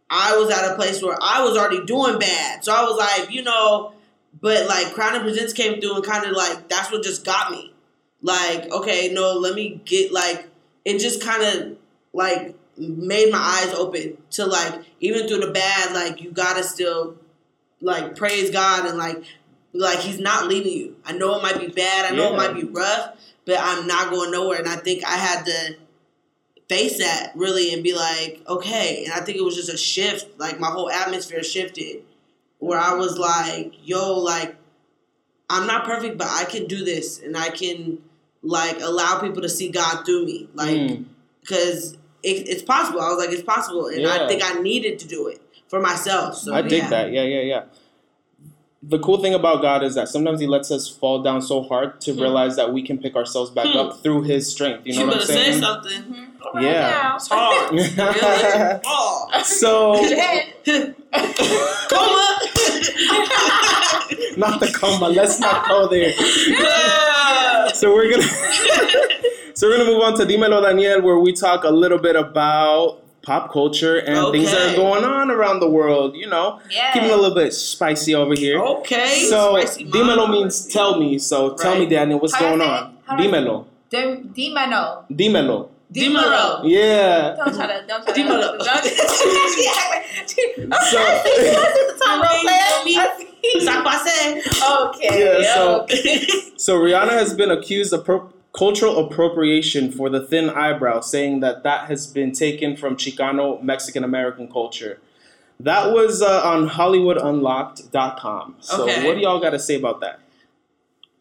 I was at a place where I was already doing bad. So I was like, you know, but like Crown Him Presents came through and kind of like that's what just got me. Like, okay, no, let me get like it just kind of like made my eyes open to like even through the bad, like you gotta still like praise God and like like he's not leaving you. I know it might be bad, I know Yeah. it might be rough, but I'm not going nowhere. And I think I had to face that really and be like, okay. And I think it was just a shift, like my whole atmosphere shifted where I was like, yo, like I'm not perfect, but I can do this and I can like allow people to see God through me. Like Mm. because it, it's possible. I was like, it's possible, and I think I needed to do it for myself. So I dig that. Yeah, yeah, yeah. The cool thing about God is that sometimes He lets us fall down so hard to Hmm. realize that we can pick ourselves back Hmm. up through His strength. You know You what I'm better say saying? something. Mhm. All right Yeah. now. It's hard. Oh. <laughs> so, Get your head. Coma. <laughs> not the coma. Let's not go there. Yeah. <laughs> So we're gonna. so we're gonna move on to Dímelo Daniel, where we talk a little bit about pop culture and things that are going on around the world. You know, Yeah. keeping it a little bit spicy over here. Okay. So Spicy Dímelo means tell me. So tell me, Right. Daniel, what's How going on? How do I- Dímelo. Dim- Dimano. Dímelo. Dimelo. Yeah. Don't try to. Don't try to. Dimelo. Don't- <laughs> <laughs> So- Zapase. <laughs> Okay. Yeah, so- okay. So Rihanna has been accused of pro- cultural appropriation for the thin eyebrow, saying that that has been taken from Chicano Mexican American culture. That was uh, on HollywoodUnlocked.com. So Okay. what do y'all got to say about that?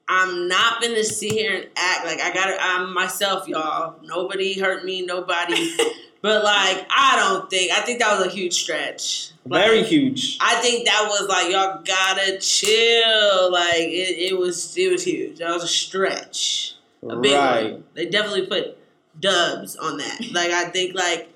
I'm not gonna sit here and act like I got it. I'm myself, y'all. Nobody hurt me, nobody. <laughs> but like, I don't think. I think that was a huge stretch. Very huge. I think that was like y'all gotta chill. Like it, it was it was huge. That was a stretch. A big Right. one. They definitely put dubs on that. Like I think like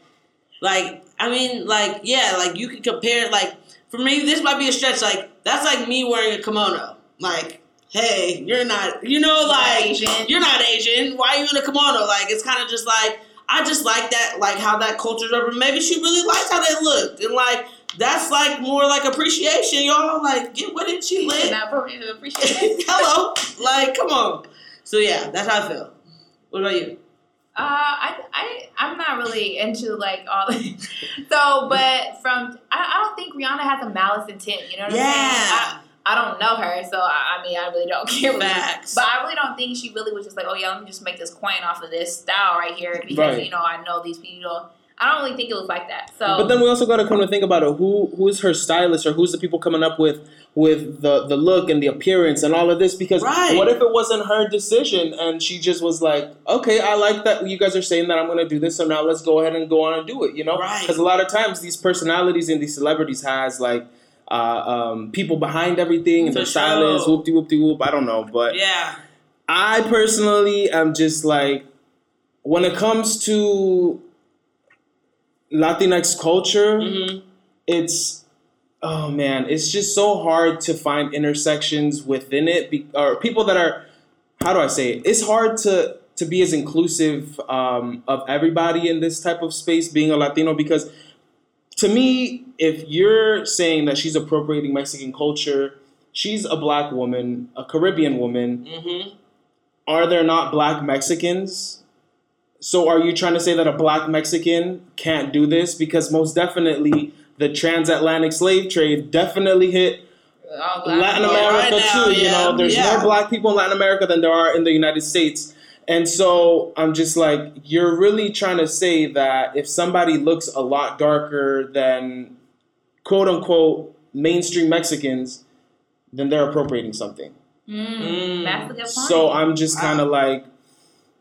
like I mean like yeah, like you can compare like for me this might be a stretch, like that's like me wearing a kimono. Like, hey, you're not you know, like Asian. you're not Asian. Why are you in a kimono? Like it's kinda just like I just like that, like how that culture's over. Maybe she really likes how they looked, and like that's like more like appreciation, y'all. Like get with it, she lit. Not appropriate. Appreciate. <laughs> Hello, like come on. So yeah, that's how I feel. What about you? Uh, I, I, I'm not really into like all. <laughs> so, but from I, I don't think Rihanna has a malice intent. You know what I'm saying? I, Yeah, I don't know her, so I, I mean, I really don't <laughs> care. Facts. But I really don't think she really was just like, oh yeah, let me just make this coin off of this style right here because Right. you know I know these people. I don't really think it was like that. So, But then we also got to come to think about it. Who who is her stylist, or who's the people coming up with with the the look and the appearance and all of this? Because Right. what if it wasn't her decision and she just was like, okay, I like that you guys are saying that I'm going to do this, so now let's go ahead and go on and do it. You know, Right. because a lot of times these personalities and these celebrities has like. Uh, um, people behind everything and For their stylists, sure. whoop de whoop de whoop. I don't know, but yeah, I personally am just like, when it comes to Latinx culture, hmm it's oh man, it's just so hard to find intersections within it, be, or people that are how do I say it? It's hard to to be as inclusive um, of everybody in this type of space, being a Latino, because to me, if you're saying that she's appropriating Mexican culture, she's a black woman, a Caribbean woman. hmm Are there not black Mexicans? So are you trying to say that a black Mexican can't do this? Because most definitely the transatlantic slave trade definitely hit Latin America right now, too. You know, there's yeah. more black people in Latin America than there are in the United States. And so I'm just like, you're really trying to say that if somebody looks a lot darker than quote unquote mainstream Mexicans, then they're appropriating something. Mm, Mm. That's a good point. So I'm just kind of like,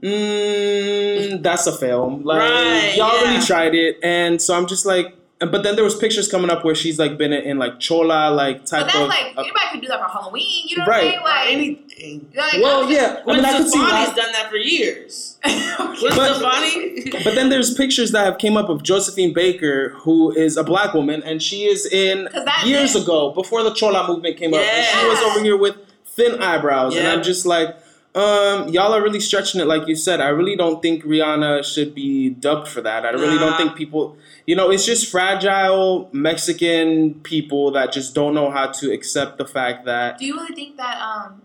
mm, that's a fail. Like Right, y'all yeah. really tried it, and so I'm just like, but then there was pictures coming up where she's like been in, in like chola like but type that's of. like uh, anybody could do that for Halloween. You know Right. what I'm saying? Like, anything. like well, I'm yeah. I Gwen mean, I could see Stefani's why. done that for years. just- <laughs> Gwen But- <laughs> But then there's pictures that have came up of Josephine Baker, who is a black woman, and she is in that- years ago, before the Chola movement came up, and she was over here with thin eyebrows, and I'm just like, um, y'all are really stretching it, like you said. I really don't think Rihanna should be dubbed for that. I really don't think people, you know, it's just fragile Mexican people that just don't know how to accept the fact that Do you really think that um,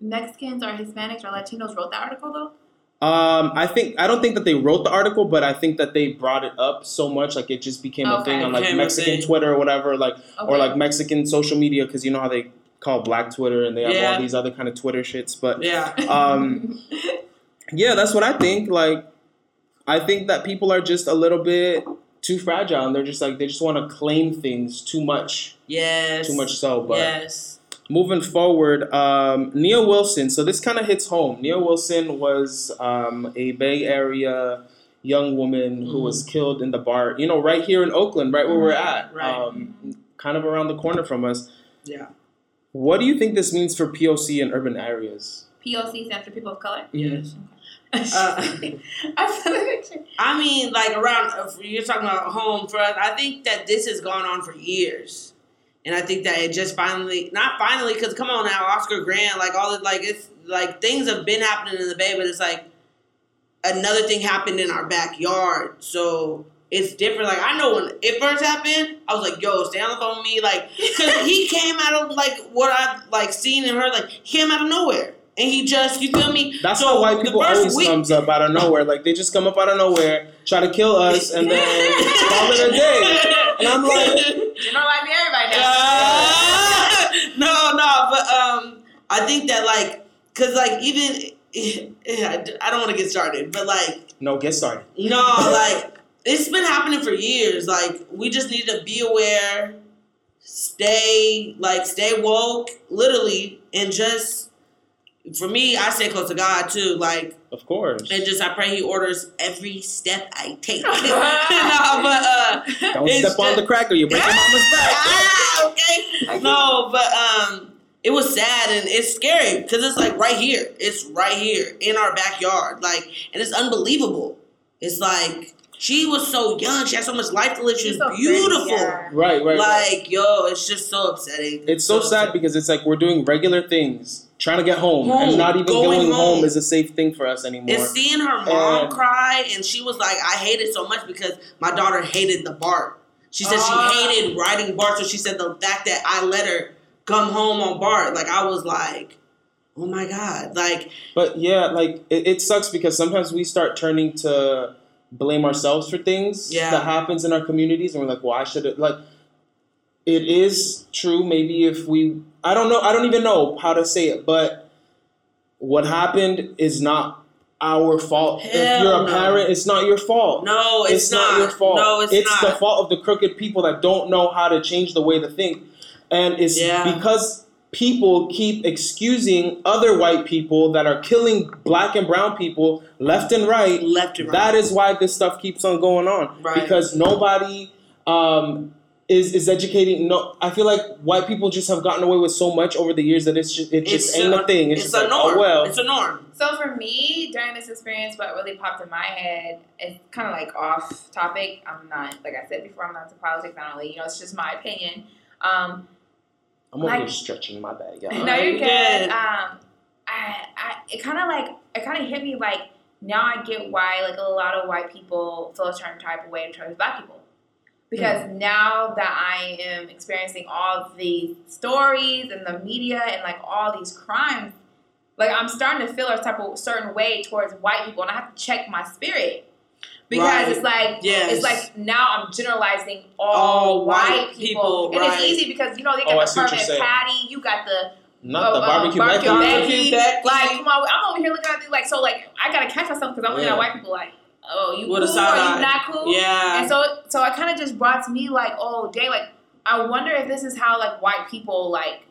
Mexicans or Hispanics or Latinos wrote that article though? Um, I think I don't think that they wrote the article, but I think that they brought it up so much, like it just became a thing on like Mexican. Twitter or whatever, like or like Mexican social media, because you know how they call Black Twitter and they have Yeah. all these other kind of Twitter shits. But yeah. um, <laughs> yeah, that's what I think. Like, I think that people are just a little bit too fragile, and they're just like they just want to claim things too much, Yes. too much so. But yes. moving forward, um, Nia Wilson. So this kind of hits home. Nia Wilson was um, a Bay Area young woman who Mhm. was killed in the BART. You know, right here in Oakland, right where we're at, Right. um, kind of around the corner from us. Yeah. What do you think this means for POC in urban areas? POC stands for people of color. Yes. I saw the picture. I mean, like around, if you're talking about home for us. I think that this has gone on for years, and I think that it just finally, not finally, because come on now, Oscar Grant, like all the like it's like things have been happening in the Bay, but it's like another thing happened in our backyard, so it's different. Like I know when it first happened, I was like, "Yo, stay on the phone with me," like because he <laughs> came out of like what I like seen and heard, like he came out of nowhere. and he just you feel me. That's So, how white people first always week- comes up out of nowhere. Like they just come up out of nowhere, try to kill us, and then <laughs> call it a day. And I'm like, Generalizing everybody now. Uh, <laughs> no, no, but um, I think that like, cause like even I don't want to get started, but like no, get started. no, like it's been happening for years. Like we just need to be aware, stay like stay woke, literally, and just for me, I stay close to God too. Like Of course. and just I pray He orders every step I take. <laughs> <laughs> no, but uh. Don't it's step on just- the cracker. You break your <laughs> mama's back. ah, okay. No, but um, it was sad and it's scary because it's like right here. It's right here in our backyard. Like, and it's unbelievable. It's like she was so young. She had so much life to live. She She's was so pretty, beautiful. yeah. Right, right. right. Like, yo, it's just so upsetting. It's so sad because it's like we're doing regular things, trying to get home, Home, and not even going going, home. home. is a safe thing for us anymore. And seeing her mom And- cry, and she was like, I hate it so much because my daughter hated the BART. She said Ah. she hated riding BART, so she said the fact that I let her come home on BART, like, I was like, oh my God. Like, But yeah, like it, it sucks because sometimes we start turning to blame ourselves for things Yeah. that happens in our communities, and we're like, why should it? Like, it is true. Maybe if we, I don't know, I don't even know how to say it, but what happened is not our fault. if you're a no. parent, it's not your fault. no, it's, not, your fault. No, it's, not. it's not. the fault of the crooked people that don't know how to change the way to think. And it's Yeah. because people keep excusing other white people that are killing black and brown people left and right. Left and right. That is why this stuff keeps on going on. Right. Because nobody um, is is educating. No, I feel like white people just have gotten away with so much over the years that it's just it just ain't a thing. It's, It's, just a like, norm. oh well. It's a norm. So for me, during this experience, what really popped in my head is kind of like off topic. I'm not, like I said before, I'm not into politics. I don't really, you know, it's just my opinion. Um, I'm over like- here stretching my bag, y'all. no, you're good. good. Um, I, I, it kind of like, it kind of hit me like now I get why like a lot of white people feel a certain type of way towards black people. Because now that I am experiencing all the stories and the media and like all these crimes, like I'm starting to feel a type of certain way towards white people, and I have to check my spirit because Right. it's like Yes. it's like now I'm generalizing all, All white, white people, people, and right. it's easy because you know they Oh, got the see Permit Patty, you got the Not the uh, uh, barbecue barbecue Becky. Becky. Becky. Like, come on, I'm over here looking at these like so. Like, I gotta catch myself because I'm looking Yeah. at white people like, oh, you With a cool or side you not cool? Yeah. And so, so it kind of just brought to me like, oh, dang, like I wonder if this is how like white people like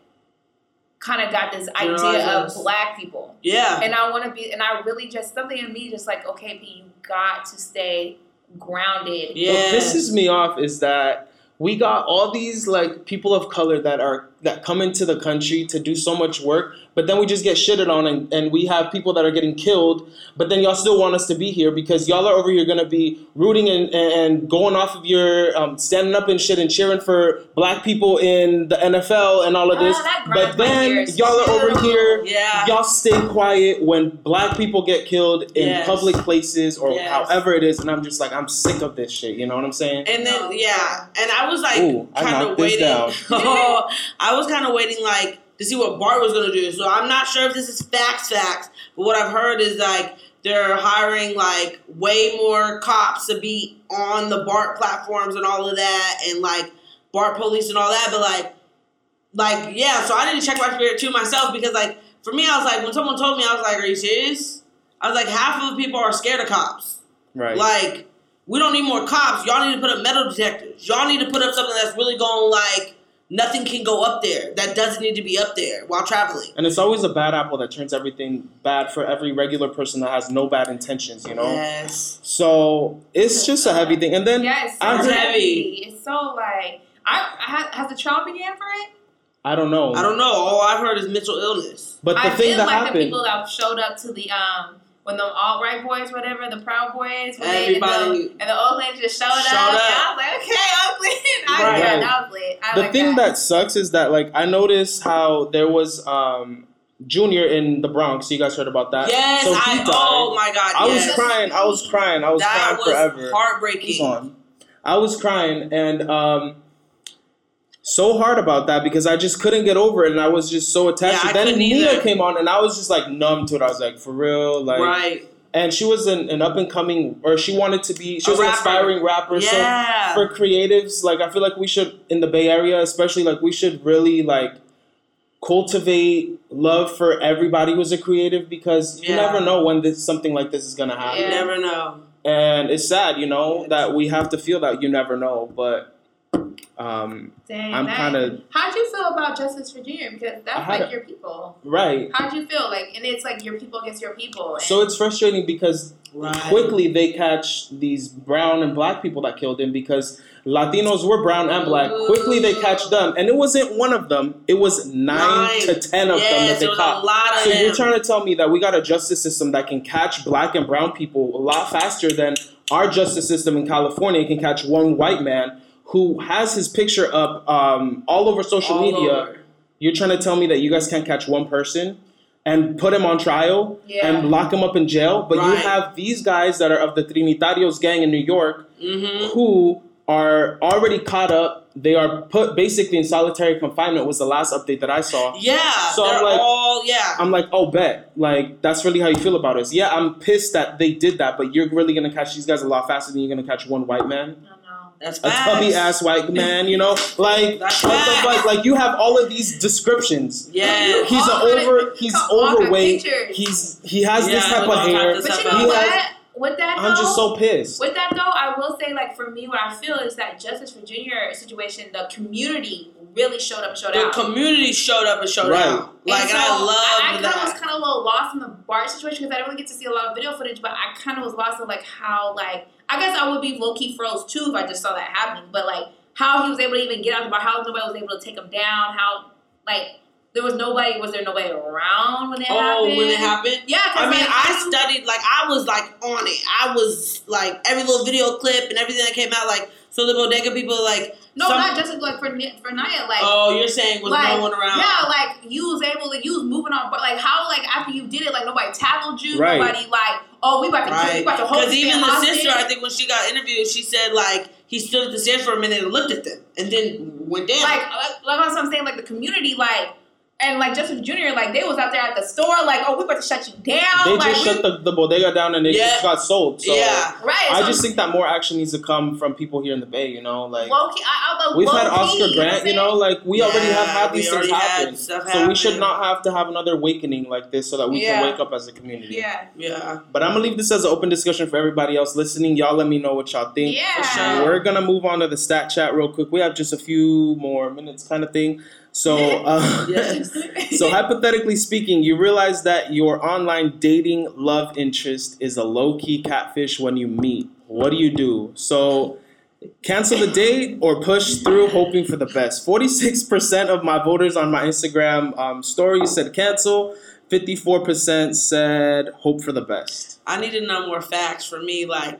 kind of got this idea Generalize of black people. yeah. And I want to be, and I really just something in me just like, okay, P, you got to stay grounded. Yeah. What pisses me off is that we got all these like people of color that are that come into the country to do so much work, but then we just get shitted on and, and we have people that are getting killed, but then y'all still want us to be here because y'all are over here gonna be rooting and, and going off of your um, standing up and shit and cheering for black people in the NFL and all of Ah, this. grinds but then y'all are over here Yeah. y'all stay quiet when black people get killed in Yes. public places or Yes. however it is and i'm just like i'm sick of this shit you know what i'm saying And then yeah, and I was like kind of waiting. oh, <laughs> I was kind of waiting like to see what BART was gonna do. So I'm not sure if this is facts, facts. But what I've heard is like they're hiring like way more cops to be on the BART platforms and all of that, and like BART police and all that. But like, like yeah. So I need to check my spirit too myself because like for me, I was like when someone told me, I was like, "Are you serious?" I was like, half of the people are scared of cops. right Like, we don't need more cops. Y'all need to put up metal detectors. Y'all need to put up something that's really going like nothing can go up there. That doesn't need to be up there while traveling. and it's always a bad apple that turns everything bad for every regular person that has no bad intentions you know Yes. so it's just a heavy thing and then Yeah, it's so I heavy. It's so like, I, I has the trial began for it? i don't know I don't know. All I've heard is mental illness. but the I thing feel that like the happened people that showed up to the um when the alt right boys, whatever, the Proud Boys, when they, and, the, and the old lady just showed, Showed up. up. And I was like, okay, Oakland. <laughs> I, Right. yeah, that was lit. I the like thing that. that sucks is that like i noticed how there was um junior in the bronx you guys heard about that yes, so he I. died. Oh my god. I yes. was crying i was crying i was That crying was forever heartbreaking. Hold on. I was crying, and um, so hard about that because I just couldn't get over it and I was just so attached. Yeah, I then Nia either. came on and I was just like numb to it. I was like, for real, like, right. and she was an, an up and coming, or she wanted to be. She was an aspiring rapper. Yeah. So for creatives, like I feel like we should in the Bay Area, especially like we should really like cultivate love for everybody who's a creative because you never know when this something like this is gonna happen. You never know. And it's sad, you know, that we have to feel that you never know. But um, Dang, I'm kinda- How'd you feel about Justice for Junior? Because that's had like a- your people. right. How'd you feel? Like, and it's like your people against your people. And So it's frustrating because Right. quickly they catch these brown and black people that killed him because Latinos were brown and black. Quickly they catch them, and it wasn't one of them; it was nine, Nine. to ten of them that they caught. a lot of So them. you're trying to tell me that we got a justice system that can catch black and brown people a lot faster than our justice system in California can catch one white man who has his picture up um, all over social All media. over. You're trying to tell me that you guys can't catch one person and put him on trial Yeah. and lock him up in jail, but you have these guys that are of the Trinitarios gang in New York Mm-hmm. who are already caught up. They are put basically in solitary confinement. Was the last update that I saw. Yeah. So I'm like- all yeah. I'm like, oh, bet. Like, that's really how you feel about us. Yeah, I'm pissed that they did that, but you're really gonna catch these guys a lot faster than you're gonna catch one white man, I don't know. That's a facts. tubby ass white man. You know, like That's what the fuck? Like, you have all of these descriptions. Yeah. He's All an over. He's overweight. He's he has this type of hair. kinds of But you know what? has- with that though, I'm just so pissed. with that though, I will say like for me, what I feel is that Justice for Junior situation, the community really showed up, and showed The out. The community showed up and showed Right. out. Like and so I love I, love kind of was kind of a little lost in the BART situation because I didn't really get to see a lot of video footage, but I kind of was lost in like how like I guess I would be low key froze too if I just saw that happening, but like how he was able to even get out the BART, how nobody was able to take him down, how like there was nobody, was there nobody around when it Oh, happened? when it happened. Yeah, I mean, I studied like I was like on it. I was like every little video clip and everything that came out. Like so, the bodega people like. no, some- not just like for Ni- for Nia, like. Oh, you're saying was like, no one around? Yeah, like you was able to, you was moving on, but like how, like after you did it, like nobody tackled you, Right. nobody like, oh, we about to, we Right. about to hold Because even the hostage. sister, I think when she got interviewed, she said like he stood at the stairs for a minute and looked at them and then went down. like, like, like that's what I'm saying, like the community, like, and like Justice Junior, like they was out there at the store, like, oh, we're about to shut you down, They like, just we, shut the, the bodega down and it Yeah. just got sold. So yeah, right. I so just think that more action needs to come from people here in the Bay. You know, like low key, I, I, we've low had Oscar you Grant. You know, like we already have had these things already had happen. So we should not have to have another awakening like this, so that we Yeah. can wake up as a community. yeah, yeah. But I'm gonna leave this as an open discussion for everybody else listening. Y'all, let me know what y'all think. yeah. sure. We're gonna move on to the stat chat real quick. We have just a few more minutes, kind of thing. So, <laughs> uh, Yes. <laughs> so hypothetically speaking, you realize that your online dating love interest is a low key catfish when you meet. What do you do? So, cancel the date or push through, hoping for the best. Forty six percent of my voters on my Instagram um, story said cancel. Fifty four percent said hope for the best. I need to know more facts for me. Like,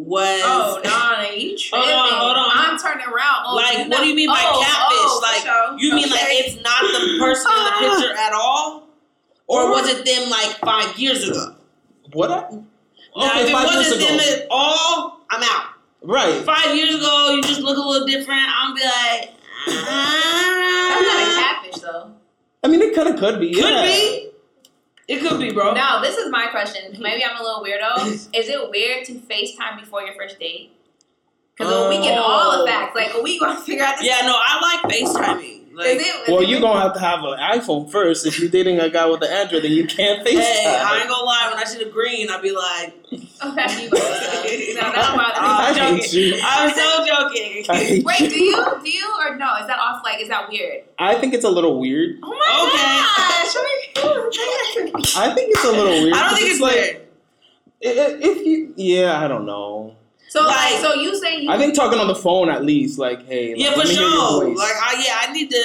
was Oh no, no, you tripping? Hold on, hold on. I'm turning around. Oh, like what know- do you mean by oh, catfish? oh, like, for sure. you mean like it's not the person in the <laughs> picture at all, or was it them like five years ago? What? I- now, if it five years wasn't them ago. at all, I'm out. Right. Five years ago, you just look a little different. I'm be like, That's not a ah. catfish though. I mean, it kind of could be. could yeah. be. It could be, bro. Now, this is my question. Maybe I'm a little weirdo. <laughs> is it weird to FaceTime before your first date? Because we get all Oh. the facts. Like, we gonna figure out this. Yeah, no, I like FaceTiming. Like, Is it, is Well, you're gonna have to have an iPhone first. If you're dating a guy with an Android, then you can't FaceTime. hey, I ain't gonna lie. When I see the green, I'd be like, Okay, you go. <laughs> No, that's about I'm I hate joking. I'm so joking. Wait, do you? Do you or no? Is that off? Like, is that weird? I think it's a little weird. Oh my Okay. gosh! <laughs> I think it's a little weird. I don't think it's like weird. i- i- if you, yeah, I don't know. So, like, Like- so you saying you? I think talking on the phone at least, like, hey, like, Yeah, for me hear your sure. Like, I, yeah, I need to.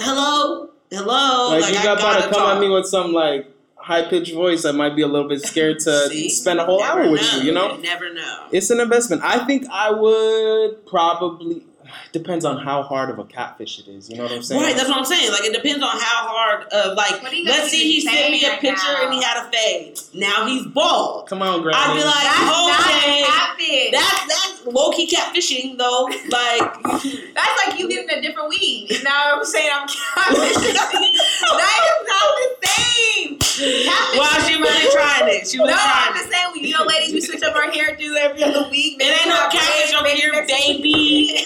Hello, hello. Like, Like, you got about gotta come talk. at me with some like high pitched voice. I might be a little bit scared to <laughs> spend a whole Never hour with you. You know, never know. it's an investment. I think I would probably. Depends on how hard of a catfish it is. You know what I'm saying? Right, that's what I'm saying. Like, it depends on how hard. Of like, What do you guys let's see, he sent me a right picture now? and he had a fade. Now he's bald. Come on, Granny. I'd be like, That's okay. catfish. That's that's low key catfishing though. Like <laughs> That's like you getting a different weed. And now I'm saying I'm <laughs> catfishing. <laughs> that is not the same. Catfishing- Well, she really trying it. She No, was I'm trying just it. saying, you know, ladies, we switch up our hairdo every other week. It ain't no catfish over here, baby.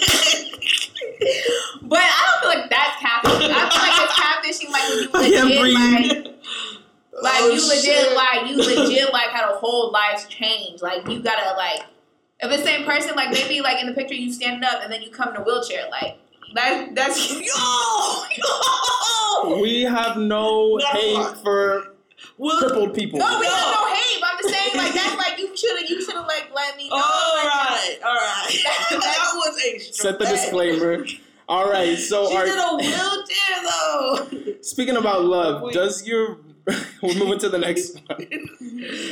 <laughs> But I don't feel like that's catfishing. I feel like it's catfishing like when you legit <laughs> like like Oh, you legit shit. like you legit like had a whole life change. Like you gotta like if it's the same person, like maybe like in the picture you stand up and then you come in a wheelchair, like that that's <laughs> Yo, yo. We have No. hate for Well, crippled people. No, we No. have no hate, but I'm just saying like that's like you should have you should have like let me know. all like, right, all right. <laughs> <laughs> that was a Set the disclaimer. All right, so She's are, in a wheelchair though. speaking about love, Wait. does your <laughs> we're moving to the next one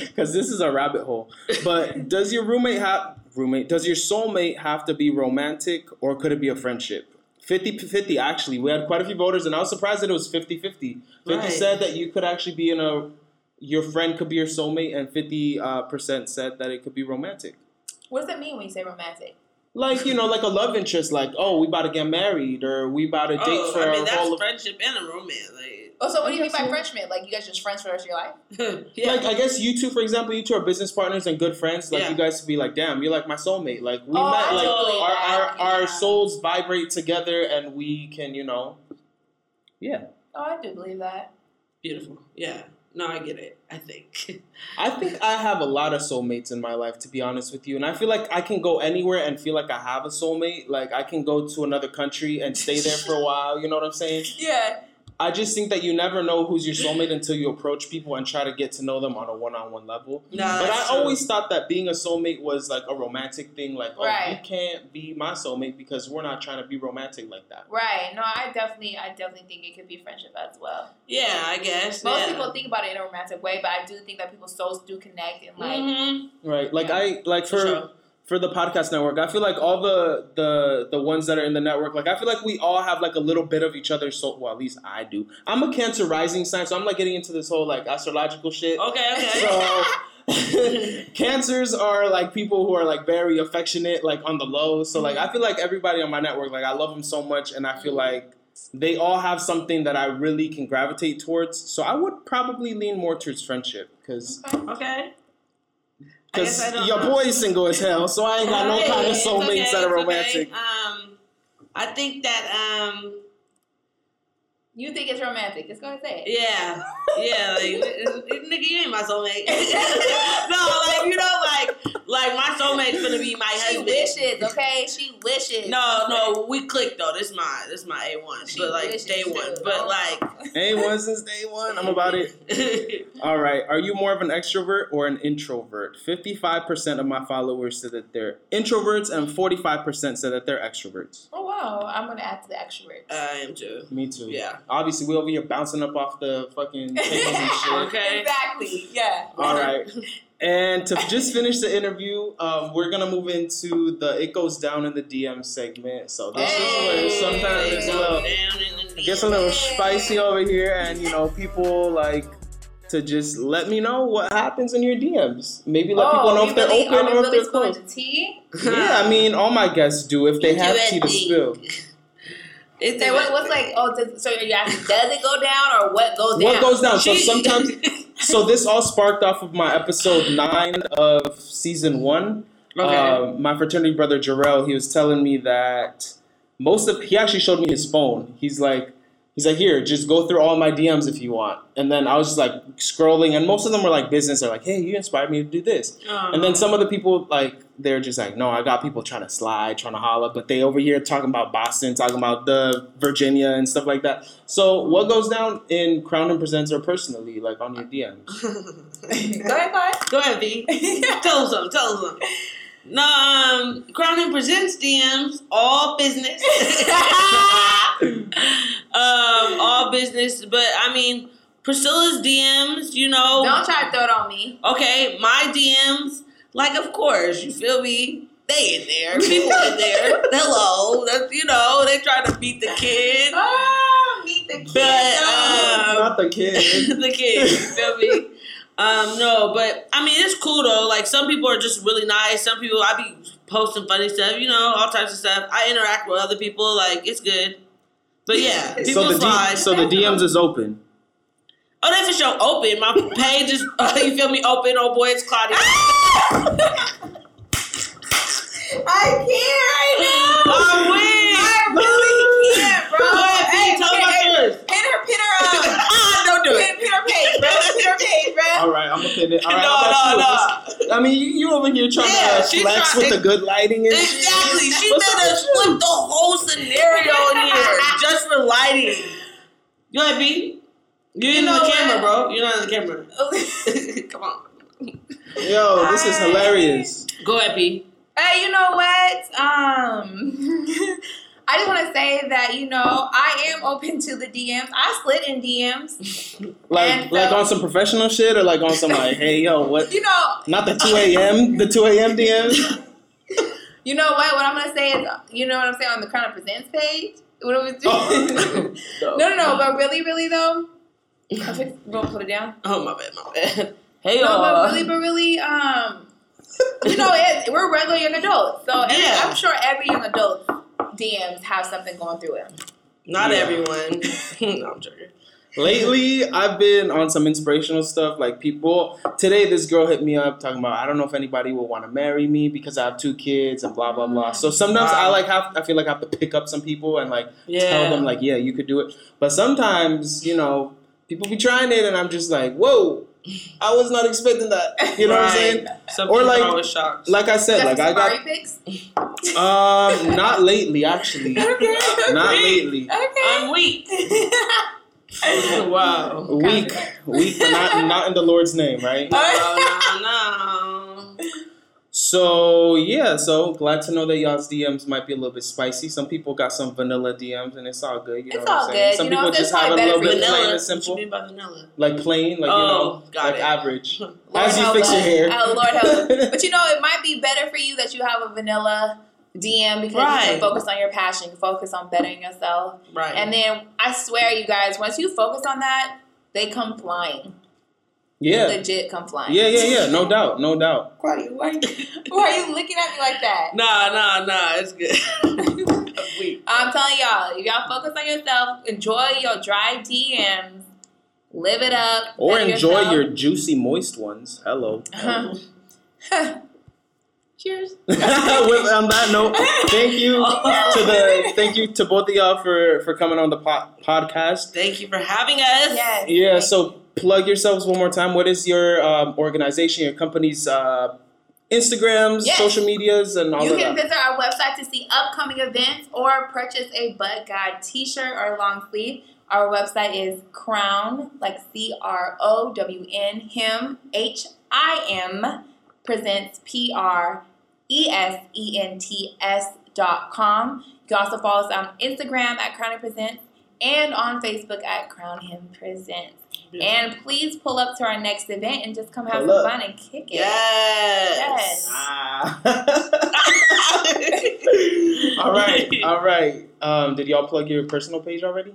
because this is a rabbit hole. But does your roommate have roommate? Does your soulmate have to be romantic or could it be a friendship? 50-50 actually. We had quite a few voters and I was surprised that it was 50-50. 50 Right. said that you could actually be in a your friend could be your soulmate and 50 uh, percent said that it could be romantic. What does that mean when you say romantic? Like, you know, like a love interest, like, oh, we about to get married or we about to date Oh, for I mean that's whole friendship and a romance. Like, Oh, so what do you mean guess by so. friendship? Like you guys just friends for the rest of your life? <laughs> yeah. Like I guess you two, for example, you two are business partners and good friends. Like Yeah. you guys could be like, damn, you're like my soulmate. Like we Oh, met, I like totally our, our, get our souls vibrate together, and we can, you know, yeah. Oh, I do believe that. Beautiful. Yeah. No, I get it. I think. I think I have a lot of soulmates in my life, to be honest with you, and I feel like I can go anywhere and feel like I have a soulmate. Like I can go to another country and stay there for a while. You know what I'm saying? <laughs> Yeah. I just think that you never know who's your soulmate until you approach people and try to get to know them on a one-on-one level. No, But I true. always thought that being a soulmate was like a romantic thing. Like, oh, you can't be my soulmate because we're not trying to be romantic like that. Right. No, I definitely, I definitely think it could be friendship as well. Yeah, I guess. Most yeah. people think about it in a romantic way, but I do think that people's souls do connect and like. Mhm. Right? Like Yeah. I like For for sure. For the podcast network, I feel like all the the the ones that are in the network, like I feel like we all have like a little bit of each other's soul. Well, at least I do. I'm a Cancer rising sign, so I'm like getting into this whole like astrological shit. Okay, okay. So <laughs> <laughs> cancers are like people who are like very affectionate, like on the low. So like I mm-hmm. feel like everybody on my network, like I love them so much, and I feel like they all have something that I really can gravitate towards. So I would probably lean more towards friendship because okay. I guess your know. boy is single as hell, so I ain't got no kind of it's soulmates okay, that are it's okay. romantic. Um, I think that um, You think it's romantic? Just go ahead and say it. yeah, yeah, like <laughs> nigga, you ain't my soulmate. <laughs> <laughs> no, like you know, like like my soulmate's gonna be my She husband. wishes, okay? She wishes. No, no, we clicked though. This my this my A one, She but like wishes day too. one. But like, Ain't one since day one. I'm about it. <laughs> All right. Are you more of an extrovert or an introvert? 55% of my followers said that they're introverts, and 45% said that they're extroverts. Oh wow, I'm gonna add to the extrovert. I am too. Me too. Yeah. Obviously, we over here bouncing up off the fucking tables and <laughs> shit. Okay. Exactly. Yeah. All right. <laughs> And to just finish the interview, um, we're gonna move into the "It Goes Down in the DM" segment. So this is where sometimes it's a little, it gets a little spicy over here, and you know, people like to just let me know what happens in your DMs. Maybe let people know Oh, if they're really, open or if really they're closed. tea? Yeah, I mean, all my guests do if they have tea to spill. <laughs> It's Say what, what's like? Oh, does, so are you asking? Does it go down or what goes down? What goes down? So sometimes <laughs> so this all sparked off of my episode nine of season one. Okay. Uh, my fraternity brother Jarrell, he was telling me that most of he actually showed me his phone. He's like, he's like, here, just go through all my DMs if you want. And then I was just like scrolling, and most of them were like business. They're like, hey, you inspired me to do this. And then some of the people like they're just like, no, I got people trying to slide, trying to holler, but they over here talking about Boston, talking about the Virginia and stuff like that. So what goes down in Crown Him Presents or personally, like on your DMs? <laughs> Go ahead, go ahead. Go ahead, V. <laughs> tell them something. Tell them something. No, um, Crown Him Presents DMs, all business. <laughs> all business, but I mean, Priscilla's DMs, you know. Don't try to throw it on me. Okay, my DMs, like, of course, you feel me? They in there. People in there. <laughs> Hello. That's, you know, they try to beat the kid. Oh, meet the kid. But, um, Not the kid. <laughs> the kid, you feel me? Um, no, but I mean it's cool though. Like some people are just really nice. Some people I be posting funny stuff, you know, all types of stuff. I interact with other people, like it's good. But yeah, <laughs> people so the slide. D- so the DMs is open. oh, they for sure open. My page is uh, <laughs> you feel me open. Oh boy, it's Claudia. <laughs> I can't right now. I'm weak. I really can't, bro. Go ahead, Hey, P, tell okay, about hey, yours. Pin her, pin her up. Don't do it. pin her page, bro. Pin her page, bro. All right, I'm gonna pin it. All right, no, no, you? no. I mean, you, you over here trying Yeah, to she's flex trying- with the good lighting and shit. Exactly. She What's made us flip the whole scenario in here just for lighting. Go ahead, B. You're You in know the what? camera, bro. You're not in the camera. <laughs> Come on. Yo, this is hilarious. Go ahead, B. Hey, you know what? Um, <laughs> I just want to say that you know I am open to the DMs. I slid in DMs. Like, And like on some professional shit, or like on some like, hey, yo, what? <laughs> You know, Not the two a.m. The two a.m. DMs. <laughs> you know what? What I'm gonna say is, you know what I'm saying on the Crown Him Presents page. What was doing? Oh. <laughs> no, no, no. But really, really though, we'll put it down. Oh my bad, my bad. Hey No, y'all. but really, but really, um, you know, it, we're regular young adults, so Yeah. I'm sure every young adult DMs have something going through it. Not Yeah. everyone. <laughs> <laughs> no, I'm joking. Lately, I've been on some inspirational stuff. Like people today, this girl hit me up talking about I don't know if anybody will want to marry me because I have two kids and blah blah blah. So mm. sometimes I like have I feel like I have to pick up some people and like Yeah. tell them like yeah you could do it. But sometimes you know people be trying it and I'm just like whoa, I was not expecting that. You know what I'm saying? Some Or like- are always shocked. Like I said, like I got pics. Um not lately actually, <laughs> Okay. not okay. lately. Okay. I'm weak. <laughs> wow. Weak, weak, but not not in the Lord's name, right? No, no, no. So yeah, so glad to know that y'all's DMs might be a little bit spicy. Some people got some vanilla DMs, and it's all good. You know It's what I'm all saying? good. Some You people it's just have a little bit for plain Vanilla. and What you simple, mean by vanilla? like plain, like you Oh, know, got like it. average. <laughs> Lord As you help fix your hair. Oh, Lord help. But you know, it might be better for you that you have a vanilla DM because you can focus on your passion, focus on bettering yourself. Right. And then I swear, you guys, once you focus on that, they come flying. Yeah, Legit come flying. yeah, yeah, yeah. No doubt, no doubt. <laughs> Why, why, <laughs> why are you looking at me like that? nah, nah, nah. It's good. <laughs> I'm telling y'all, if y'all focus on yourself, enjoy your dry DMs, live it up, Or enjoy yourself. your juicy, moist ones. Hello. Uh-huh. Cheers. <laughs> With, on that note, thank you to the thank you to both of y'all for for coming on the po- podcast. Thank you for having us. Yes. Yeah, so plug yourselves one more time. What is your um, organization, your company's uh, Instagrams, Yes. social medias, and all that? You can that? visit our website to see upcoming events or purchase a Bud Guide t-shirt or long sleeve. Our website is Crown, like C R O W N, him, H I M, presents P R E S E N T S dot com. You can also follow us on Instagram at Crown Him Presents and on Facebook at Crown Him Presents. And please pull up to our next event and just come have Pull some up. fun and kick it. Yes. Ah. <laughs> all right, <laughs> all right. Um, did y'all plug your personal page already?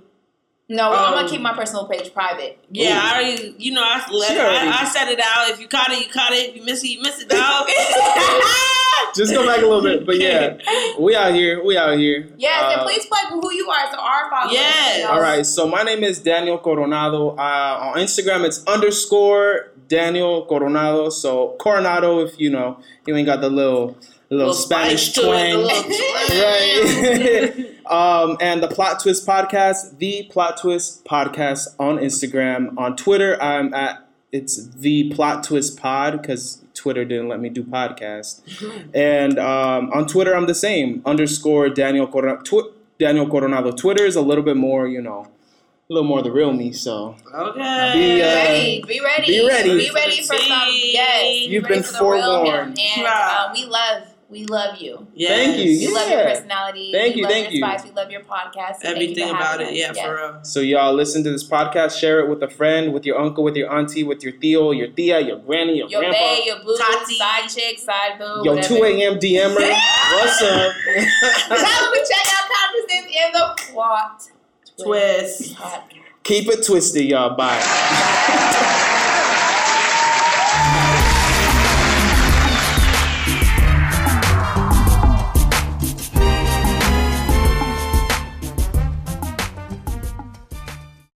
No, I'm Um, gonna keep my personal page private. Yeah, Ooh. I already, you know, I, let, She already- I, I set it out. If you caught it, you caught it. If you miss it, you miss it, dog. <laughs> Just go back a little bit, but yeah, <laughs> we out here. We out here. Yes, Uh, and please plug who you are so our followers. Yes. know. All right, so my name is Daniel Coronado. Uh, on Instagram, it's underscore Daniel Coronado. So Coronado, if you know, you ain't got the little little, Spanish spice to twang. <laughs> twang. right. <laughs> um, and the Plot Twist Podcast, the Plot Twist Podcast on Instagram. On Twitter, I'm at it's the Plot Twist Pod because Twitter didn't let me do podcast. and um, on Twitter, I'm the same underscore Daniel Coronado. Tw- Daniel Coronado. Twitter is a little bit more, you know, a little more the real me. So Okay. Be, Be uh, ready. Be ready. be ready. Be ready for some. Yes. You've ready been for the real him. forewarned. And uh, we love, we love you. Yes. Thank you. We love your personality. Thank we you, love thank your you. spice. We love your podcast. So thank you Everything for about having it. us. Yeah, for real. So y'all listen to this podcast, share it with a friend, with your uncle, with your auntie, with your theo, your thea, your granny, your, Your grandpa, bae, your boo, Tati. side chick, side boo. yo whatever. 2 a.m. DMer. <laughs> What's up? <laughs> Tell them to check out Conferences in the Plot Twist. Podcast. Keep it twisted, y'all. Bye. <laughs>